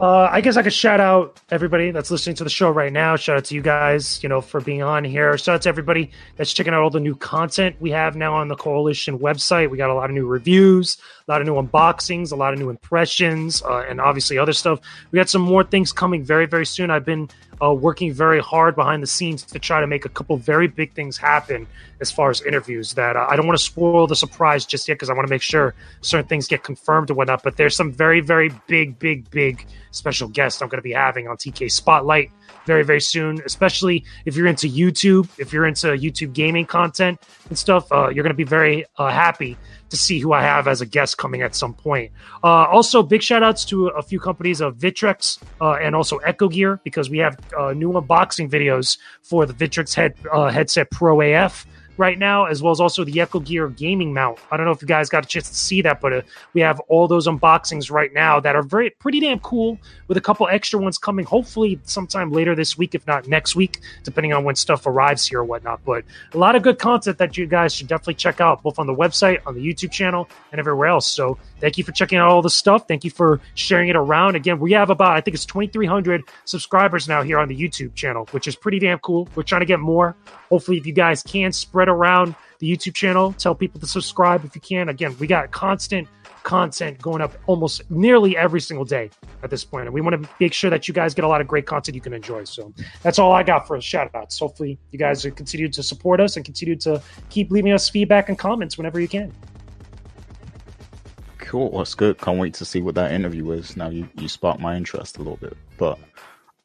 Uh, I guess I could shout out everybody that's listening to the show right now. Shout out to you guys, you know, for being on here. Shout out to everybody that's checking out all the new content we have now on the Coalition website. We got a lot of new reviews, a lot of new unboxings, a lot of new impressions, uh, and obviously other stuff. We got some more things coming very, very soon. I've been uh, working very hard behind the scenes to try to make a couple very big things happen as far as interviews. That uh, I don't want to spoil the surprise just yet because I want to make sure certain things get confirmed and whatnot. But there's some very, very big, big, big special guest I'm going to be having on TK Spotlight very, very soon. Especially if you're into YouTube, if you're into YouTube gaming content and stuff, uh, you're going to be very uh, happy to see who I have as a guest coming at some point. Uh, also, big shout outs to a few companies of Victrix uh, and also Echo Gear because we have uh, new unboxing videos for the Victrix head, uh, headset Pro AF right now, as well as also the Echo Gear gaming mount. I don't know if you guys got a chance to see that, but uh, we have all those unboxings right now that are very pretty damn cool, with a couple extra ones coming hopefully sometime later this week, if not next week, depending on when stuff arrives here or whatnot. But a lot of good content that you guys should definitely check out, both on the website, on the YouTube channel, and everywhere else. So thank you for checking out all the stuff. Thank you for sharing it around. Again, we have about I think it's 2,300 subscribers now here on the YouTube channel, which is pretty damn cool. We're trying to get more. Hopefully, if you guys can spread around the YouTube channel, tell people to subscribe if you can. Again, we got constant content going up almost nearly every single day at this point, and we want to make sure that you guys get a lot of great content you can enjoy. So that's all I got for a shout outs. Hopefully, you guys continue to support us and continue to keep leaving us feedback and comments whenever you can. Cool. That's good. Can't wait to see what that interview is. Now you, you sparked my interest a little bit. But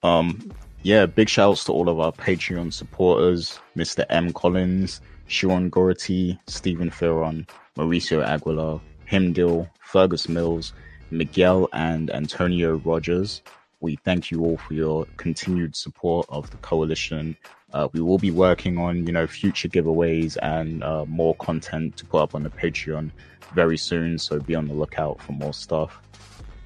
um yeah, big shouts to all of our Patreon supporters, Mr. M. Collins, Sean Gority, Stephen Ferron, Mauricio Aguilar, Himdil, Fergus Mills, Miguel and Antonio Rogers. We thank you all for your continued support of the coalition. Uh, we will be working on, you know, future giveaways and uh, more content to put up on the Patreon very soon. So be on the lookout for more stuff.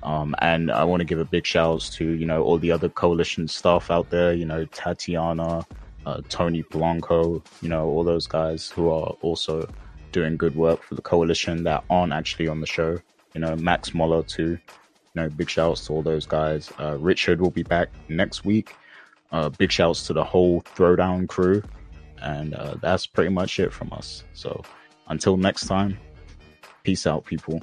Um, and I want to give a big shout out to, you know, all the other coalition staff out there, you know, Tatiana, uh, Tony Blanco, you know, all those guys who are also doing good work for the coalition that aren't actually on the show. You know, Max Moller too. You know, big shouts to all those guys. Uh, Richard will be back next week. Uh, big shouts to the whole Throwdown crew. And uh, that's pretty much it from us. So until next time, peace out, people.